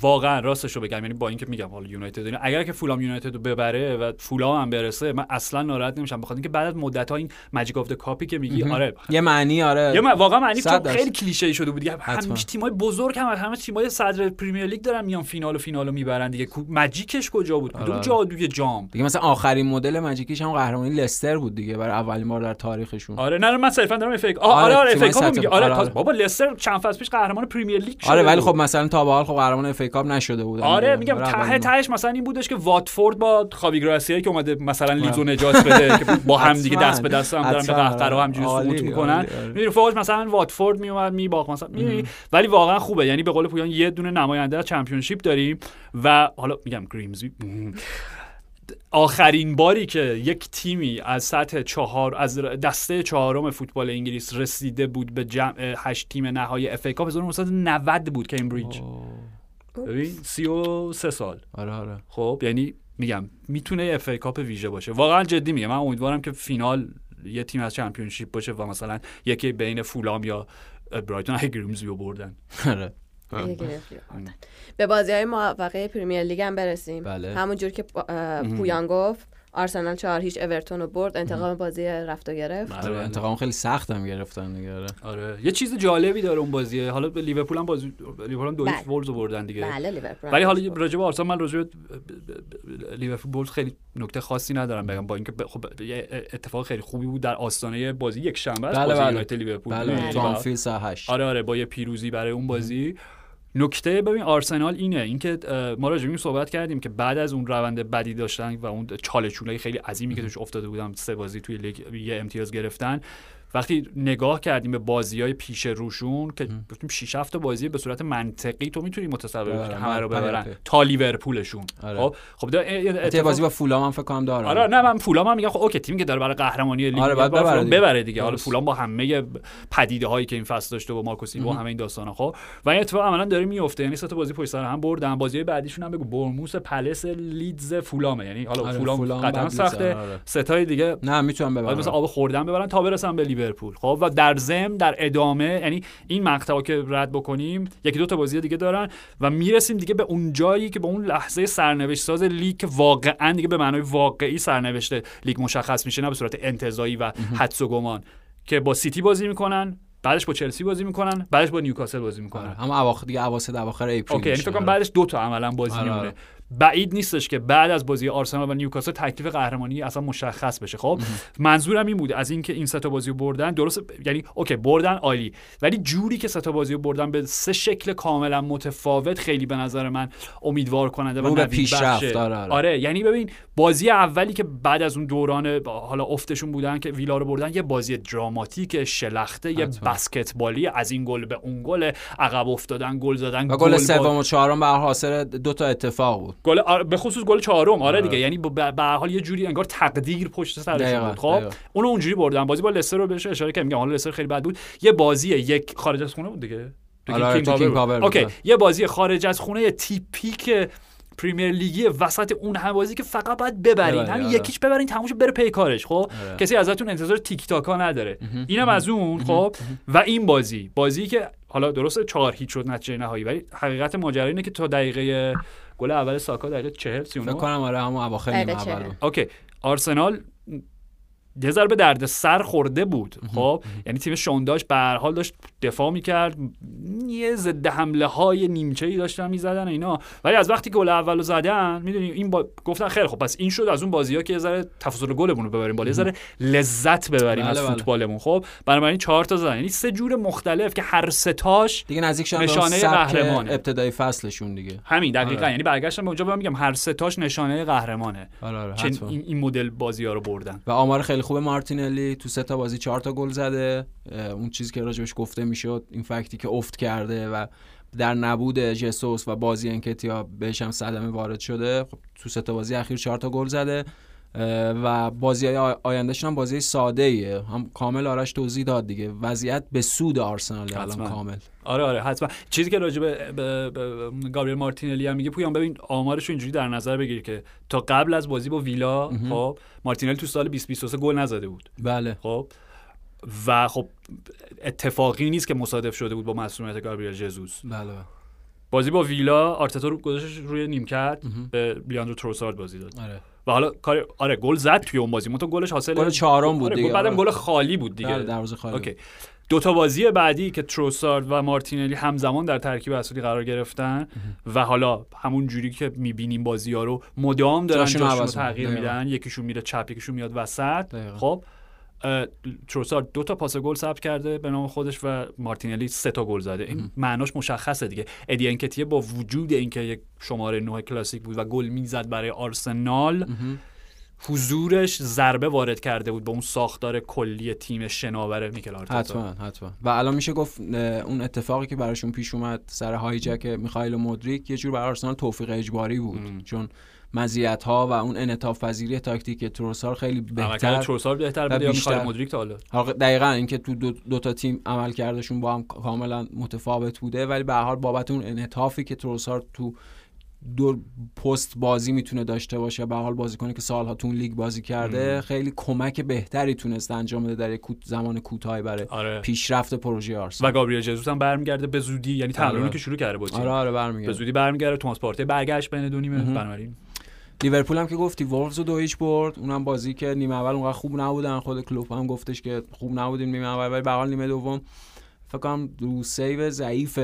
واقعا راستش رو بگم یعنی با اینکه میگم حالا یونایتد اگر که فولام یونایتد رو ببره و فولام هم برسه من اصلا ناراحت نمیشم بخاطر اینکه بعد از مدت ها این magic FA Cup ی که میگی. آره یه معنی آره یه من- واقعا معنی چون. خیلی کلیشه شده بود. همه تیمای بزرگ هم همه تیمای صدر پریمیر لیگ دارن میان فینال و فینال رو می‌برن دیگه magic ش کجا بود. جادوی جام دیگه مثلا آخرین مدل magic یش هم قهرمانی لستر بود دیگه برای اولین بار در تاریخشون آره نه من صرفا دارم ای آره آره، آره آره میگه آره آره، آره. بابا لستر چند فصل پیش قهرمان پریمیر لیگ شده آره ولی. خب مثلا تا به حال خب قهرمان FA Cup نشده بود آره میگم ته تهش مثلا این بودش که واتفورد با خاوی گراسیایی که اومده مثلا لیدزو نجات بده که با هم دیگه. دست به دست هم دارن به. قهقرا همجوری سقوط می‌کنن آره. می‌دونی فوقش مثلا واتفورد میومد میباخت مثلا ولی واقعا خوبه یعنی به قول پویان یه دونه نماینده از Championship داریم و حالا میگم گریمزبی آخرین باری که یک تیمی از سطح چهار از دسته چهارم فوتبال انگلیس رسیده بود به جمع هشت تیم نهایی FA Cup 1990 بود کمبریج. ببین 33 سال. آره آره. خب یعنی میگم می‌تونه FA Cup ویژه باشه. واقعا جدی میگم. من امیدوارم که فینال یه تیم از Championship باشه و مثلا یکی بین فولام یا برایتون اگه گریمزبی رو بردن. آوردن. به بازی های معوقه پریمیر لیگ هم برسیم. بله. همونجور که پویان گفت آرسنال چهار هیچ اورتونو رو برد انتقام بازی رفت و گرفت. آره انتقام خیلی سخت هم گرفتن دیگه آره. آره. یه چیز جالبی داره اون بازیه حالا به لیورپول هم بازی لیورپول هم دو بله. وولز رو بردن دیگه. بله لیورپول ولی حالا. راجع به آرسنال من راجع به لیورپول وولز خیلی نکته خاصی ندارم بگم. با اینکه خب یه اتفاق خیلی خوبی بود در آستانه بازی یک شنبه بله، بازی بله. یونایتد لیورپول. بله. 8 آره آره. با یه پیروزی برای اون بازی. نکته ببین آرسنال اینه اینکه ما راجع این صحبت کردیم که بعد از اون روند بدی داشتن و اون چاله خیلی عظیمی که توش افتاده بودن سه بازی توی لیگ یه امتیاز گرفتن. وقتی نگاه کردیم به بازی های پیش روشون که گفتیم 6 7 بازی به صورت منطقی تو می‌تونی متصور بشی که ببرن. همه رو ببرن. تا لیورپولشون آره. خب خب اتفاق- بازی با فولام هم فکر کنم داره آره نه من فولام هم میگم خب okay تیمی که داره برای قهرمانی لیگ آره، ببره. ببره دیگه حالا. فولام با همه پدیده هایی که این فصل داشته با مارکو سیلوا و همه این داستانا خب و این اتفاق عملا داره میفته یعنی سه بازی پشت سر هم بردن بازی بعدیشون هم بگو برموس پلس لیدز فولامه یعنی حالا آره، فولام قطعا سخته آره. ستای دیگه نه می‌تونم باید مثلا آب خوردن ببرن تا برسن به لیورپول خب و در ضمن در ادامه یعنی این مقطعا که رد بکنیم یکی دو تا بازی دیگه دارن و می‌رسیم دیگه به اون جایی که به اون لحظه سرنوشت ساز لیگ واقعا دیگه به معنای واقعی سرنوشت لیگ مشخص میشه نه به صورت انتزاعی و حدس و گمان که با سیتی بازی می‌کنن بعدش با چلسی بازی می‌کنن بعدش با نیوکاسل بازی می‌کنن آره. اما اواخر دیگه اواسط اواخر April okay یعنی. فکر کنم آره. بعدش دو تا عملا بازی آره، میمونه آره. بعید نیستش که بعد از بازی آرسنال و نیوکاسل تکلیف قهرمانی اصلا مشخص بشه خب منظورم این بود از اینکه این سه تا بازی رو بردن درست یعنی okay بردن عالی ولی جوری که سه تا بازی رو بردن به سه شکل کاملا متفاوت خیلی به نظر من امیدوار کننده و پیشرفت،. آره، آره. آره یعنی ببین بازی اولی که بعد از اون دوران حالا افتشون بودن که ویلا رو بردن یه بازی دراماتیک شلخته یه. بسکتبالی از این گل به اون گل عقب افتادن گل زدن و گل سوم و چهارم به هر حاصل دو تا اتفاق بود گل به خصوص گل چهارم آره آره. دیگه یعنی به حال یه جوری انگار تقدیر پشت دقیقاً، بود خب. اونو اونجوری بردن بازی با لستر رو بهش اشاره کردم میگم حالا لستر خیلی بد بود یه بازی یک خارج از خونه بود دیگه آره، آره،. OK یه بازی خارج از خونه تیپیک پریمیر لیگی وسط اون هم بازی که فقط باید ببرین ببری، همین. یکیش ببرین تموم شه بره پی کارش خب آره. کسی ازتون انتظار تیکی تاکا نداره اینم از اون خب و این بازی بازی که حالا درسته چهار هیچ شد نتیجه نهایی ولی حقیقت ماجرا اینه که تا دقیقه گل اول ساکا دقیقه 40 39 فکر کنم آره همون اواخر نیمه اول. OK. آرسنال یه ذره به درد سر خورده بود. خب یعنی تیم شون دایچ به هر حال داشت دفاع می‌کرد. یه ضد حمله های نیمچه ای داشتن می‌زدن اینا. ولی از وقتی گل اولو زدن می‌دونی این با... گفتن خیلی خب پس این شد از اون بازی ها که یه ذره تفاضل گلمون رو ببریم بالا یه ذره لذت ببریم بله، از بله. فوتبالمون. خب بنابراین چهار تا زدن. یعنی سه جور مختلف که هر سه تاش دیگه نزدیک نشانه قهرمانه. ابتدای فصلشون دیگه. همین دقیقا. آره. یعنی برگشتم به اونجا میگم هر سه تاش نشانه قهرمانه. آره آره. این, این مدل بازی ها رو بردن. و آمار خیلی خیلی خوبه مارتینلی تو سه تا بازی چهار تا گل زده. اون چیزی که راجبش گفته می‌شد این فکتی که افت کرده و در نبود جسوس و بازی انکتیا بهش هم صدمه وارد شده. خب تو سه تا بازی اخیر چهار تا گل زده. و بازی های آیندهشون هم بازی ساده ایه هم کامل آرش توضیح داد دیگه. وضعیت به سود آرسنال الان کامل. آره آره حتما. چیزی که راجع به گابریل مارتینلی هم میگه پویان ببین آمارش رو اینجوری در نظر بگیر که تا قبل از بازی با ویلا خب مارتینلی تو سال 2023 گل نزده بود. بله. خب و خب اتفاقی نیست که مصادف شده بود با مصدومیت گابریل ژسوس بله. بازی با ویلا آرتتا رو گذاشتش روی نیمکت به لیاندرو تروسارد بازی داد. آره. و حالا کار آره گل زد توی اون بازی. تو گلش حاصل گل چهارم بود آره، دیگه. بعدم آره. گل خالی بود دیگه. دروازه خالی OK. دو تا بازی بعدی که تروسارد و مارتینلی همزمان در ترکیب اصلی قرار گرفتن و حالا همون جوری که می‌بینیم بازی ها رو مدام دارن جاشون تغییر. میدن. یکیشون میره چپ یکیشون میاد وسط. خب اه، تروسارد دو تا پاس گل ثبت کرده به نام خودش و مارتینلی سه تا گل زده. این معناش مشخصه دیگه. ادی انکتیه با وجود اینکه یک شماره نه کلاسیک بود و گل می‌زد برای آرسنال حضورش ضربه وارد کرده بود به اون ساختار کلی تیم شناور میکل آرتتا. حتما حتما. و الان میشه گفت اون اتفاقی که براشون پیش اومد سر هایجک میخائیل مودریک یه جور برای آرسنال توفیق اجباری بود. چون مزیت ها و اون انعطاف پذیری تاکتیکی تروسار خیلی بهتر تروسار بهتر بود یا مودریک تا حالا؟ دقیقا اینکه تو دو, دو تا تیم عمل کردشون با هم کاملا متفاوت بوده ولی به هر حال بابت اون انعطافی که تروسار تو دو پست بازی می‌تونه داشته باشه به هر حال بازیکنی که سالها تو اون لیگ بازی کرده خیلی کمک بهتری تونست انجام بده در یک زمان کوتاهی برای آره. پیشرفت پروژه آرسنال. و گابریل ژسوس هم برمیگرده به زودی یعنی تمرینی آره. که شروع کرده تیم. آره آره به برمیگرده زودی برمیگرده توماس پارتی برگشت بین دو نیمه. بنابراین لیورپول هم که گفتی وولفز رو دو هیچ برد. اونم بازی که نیمه اول اونقدر خوب نبودن. خود کلوپ هم گفتش که خوب نبودیم نیمه اول ولی به حال نیمه دوم. فکر کنم رو save ضعیف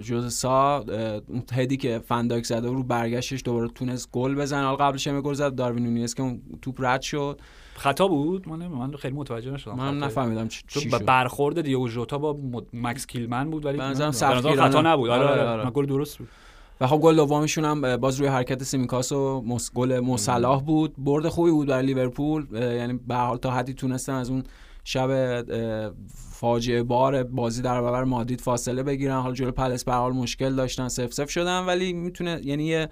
ژوزه سا اون هدی که فن دایک زده رو برگشتش دوباره تونست گل بزنه. حالا قبلش هم گل زد. داروین نونیز که اون توپ رد شد. خطا بود؟ من من خیلی متوجه نشدم من. نفهمیدم چی چون شد. برخورد دیگو ژوتا با مد- مکس کیلمن بود ولی به نظرم. خطا نبود. آره آره، آره, آره. من گل درست بود. و خب گل دومشون هم باز روی حرکت سیمیکاس و مس... گل مو صلاح بود. برد خوبی بود برای لیورپول. یعنی به حال تا حدی تونستن از اون شب فاجعه بار بازی در برابر مادرید فاصله بگیرن. حالا جلو پالاس به حال مشکل داشتن. صفر صفر شدن ولی می‌تونه یعنی یه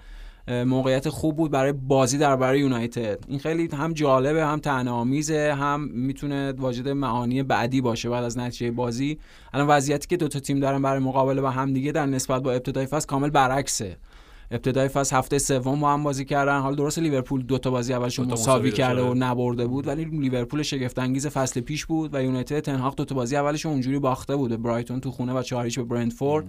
موقعیت خوب بود برای بازی در برای یونایتد. این خیلی هم جالبه هم طعنه‌آمیزه هم می‌تونه واجد معانی بعدی باشه بعد از نتیجه بازی. الان وضعیتی که دو تا تیم دارن برای مقابله با هم دیگه در نسبت با ابتدای فصل کامل برعکسه. ابتدای فصل هفته سوم با هم بازی کردن. حالا درست لیورپول دو تا بازی اولش مساوی کرده. و نبرده بود ولی لیورپول شگفت انگیز فصل پیش بود و یونایتد تنهاق دو تا بازی اولش اونجوری باخته بود به برایتون تو خونه و چهاریش به برنتفورد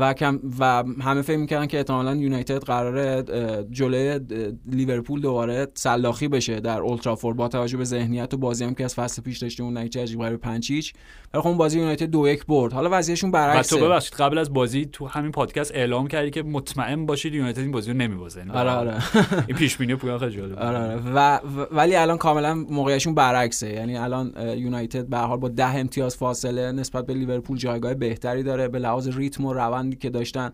و کم و همه فکر می‌کردن که احتمالاً یونایتد قراره جلوی لیورپول دوباره سلاخی بشه در اولترافورد با توجه به ذهنیت و بازی هم که از فصل پیش داشتیم اون نتیجه عجیب غریب 5 هیچ ولی خب بازی یونایتد دو یک برد. حالا وضعیتشون برعکسه. تو ببخشید قبل از بازی تو همین پادکست اعلام کردی که مطمئن باشید یونایتد این بازی رو نمیبازه یعنی آره آره. [laughs] این پیش بینی پویان خیلی جالب. آره آره. و ولی الان کاملا موقعیتشون برعکسه. یعنی الان یونایتد به هر حال با ده امتیاز فاصله نسبت به لیورپول جایگاه بهتری داره. به لحاظ ریتم و روندی که داشتن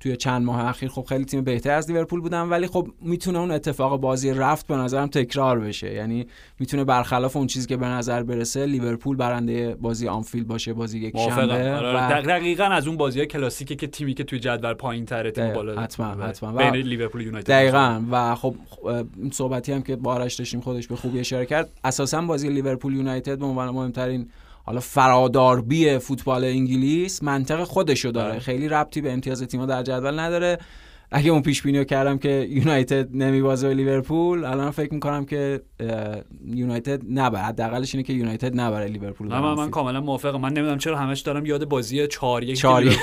توی چند ماه اخیر خب خیلی تیم بهتر از لیورپول بودن ولی خب می‌تونه اون اتفاق بازی رفت به نظرم تکرار بشه یعنی می‌تونه برخلاف اون چیزی که به نظر برسه لیورپول برنده بازی آنفیلد باشه بازی یک شنبه آره، و آره. دقیقا از اون بازی کلاسیکه که تیمی که توی جدول پایین تره تیم. بالا حتما، حتما. و- بین لیورپول و یونایتد دقیقا و خب این صحبتی هم که با آرش داشتیم خودش به خوبی اشاره کرد اساسا بازی لیورپول یونایتد به عنوان مهمترین حالا فراداربی فوتبال انگلیس منطق خودشو داره بله. خیلی ربطی به امتیاز تیم‌ها در جدول نداره اگه اون پیش بینی رو کردم که یونایتد نمیبازه به لیورپول الان فکر می‌کنم که یونایتد نبره حداقلش اینه که یونایتد نبره لیورپول نه من, من. کاملا موافقم من نمی‌دونم چرا همش دارم یاد بازی 4 1 چهار یک.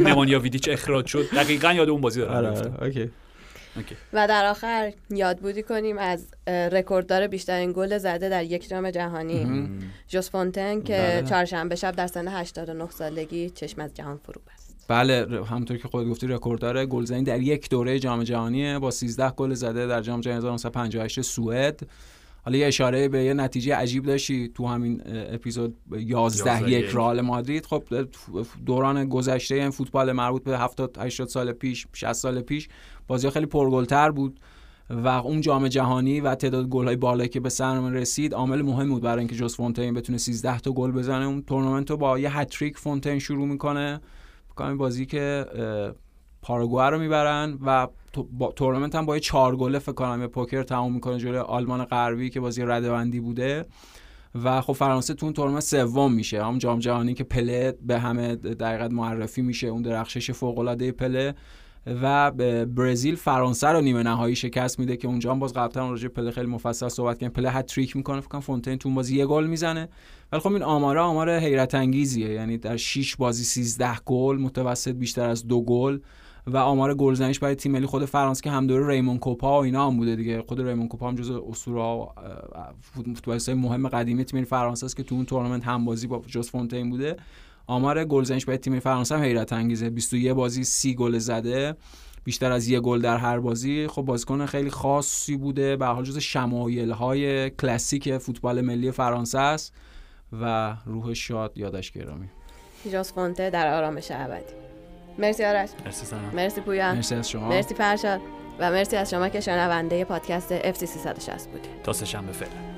نمانیا ویدیچ اخراج شد دقیقا یاد اون بازی دارم آره. آره OK OK. و در آخر یادبودی کنیم از رکورددار بیشترین گل زده در یک جام جهانی ژوست فونتن که بله. چهارشنبه شب در سن 89 سالگی چشم از جهان فرو بست بله همونطور که خودت گفتی رکورددار گلزنی در یک دوره جام جهانیه با 13 گل زده در جام جهانی 1958 سوئد حالا یه اشاره به یه نتیجه عجیب داشتی تو همین اپیزود 11 11 یک. رئال مادرید خب دوران گذشته این فوتبال مربوط به 70 80 سال پیش 60 سال پیش بازی خیلی پرگلتر بود و اون جام جهانی و تعداد گل‌های بالایی که به سرمون رسید عامل مهم بود برای اینکه جوز فونتین بتونه 13 تا گل بزنه. اون تورنمنت رو با یه هتریک فونتین شروع می‌کنه. این بازی که پاراگوئه رو می‌برن و تورنمنت هم با یه چهار گله فکر کنم یه پوکر تموم می‌کنه جلوی آلمان غربی که بازی رده‌بندی بوده. و خب فرانسه تو اون تورنمنت سوم میشه. هم جام جهانی که پله به همه در حقیقت معرفی میشه. اون درخشش فوق پله. و برزیل فرانسه رو نیمه نهایی شکست میده که اونجا هم باز قبلا راجع پله خیلی مفصل صحبت کردیم. پله هتریک می‌کنه فکر کنم فونتین تو بازی یه گل می‌زنه. ولی خب این آماره آمار حیرت انگیزیه. یعنی در 6 بازی 13 گل متوسط بیشتر از دو گل. و آمار گلزنیش برای تیم ملی خود فرانسه که هم دوره ریمون کوپا و اینا هم بوده دیگه. خود ریمون کوپا هم جزو اسطوره فوتبالیستای مهم قدیمی تیم فرانسه است که تو اون تورنمنت هم بازی با ژوست فونتین بوده. آمار گلزنیش برای تیم فرانسه هم حیرت انگیزه. 21 بازی 30 گل زده. بیشتر از یه گل در هر بازی. خب بازیکن خیلی خاصی بوده. به حال جز شمایل های کلاسیک فوتبال ملی فرانسه است و روح شاد یادش گرامی. جوز فونته در آرامش ابدی. مرسی آرش. مرسی سنم مرسی پویان مرسی از شما. مرسی فرشاد. و مرسی از شما که شنونده پادکست FC 360 بودید. تا سه شنبه فعلا.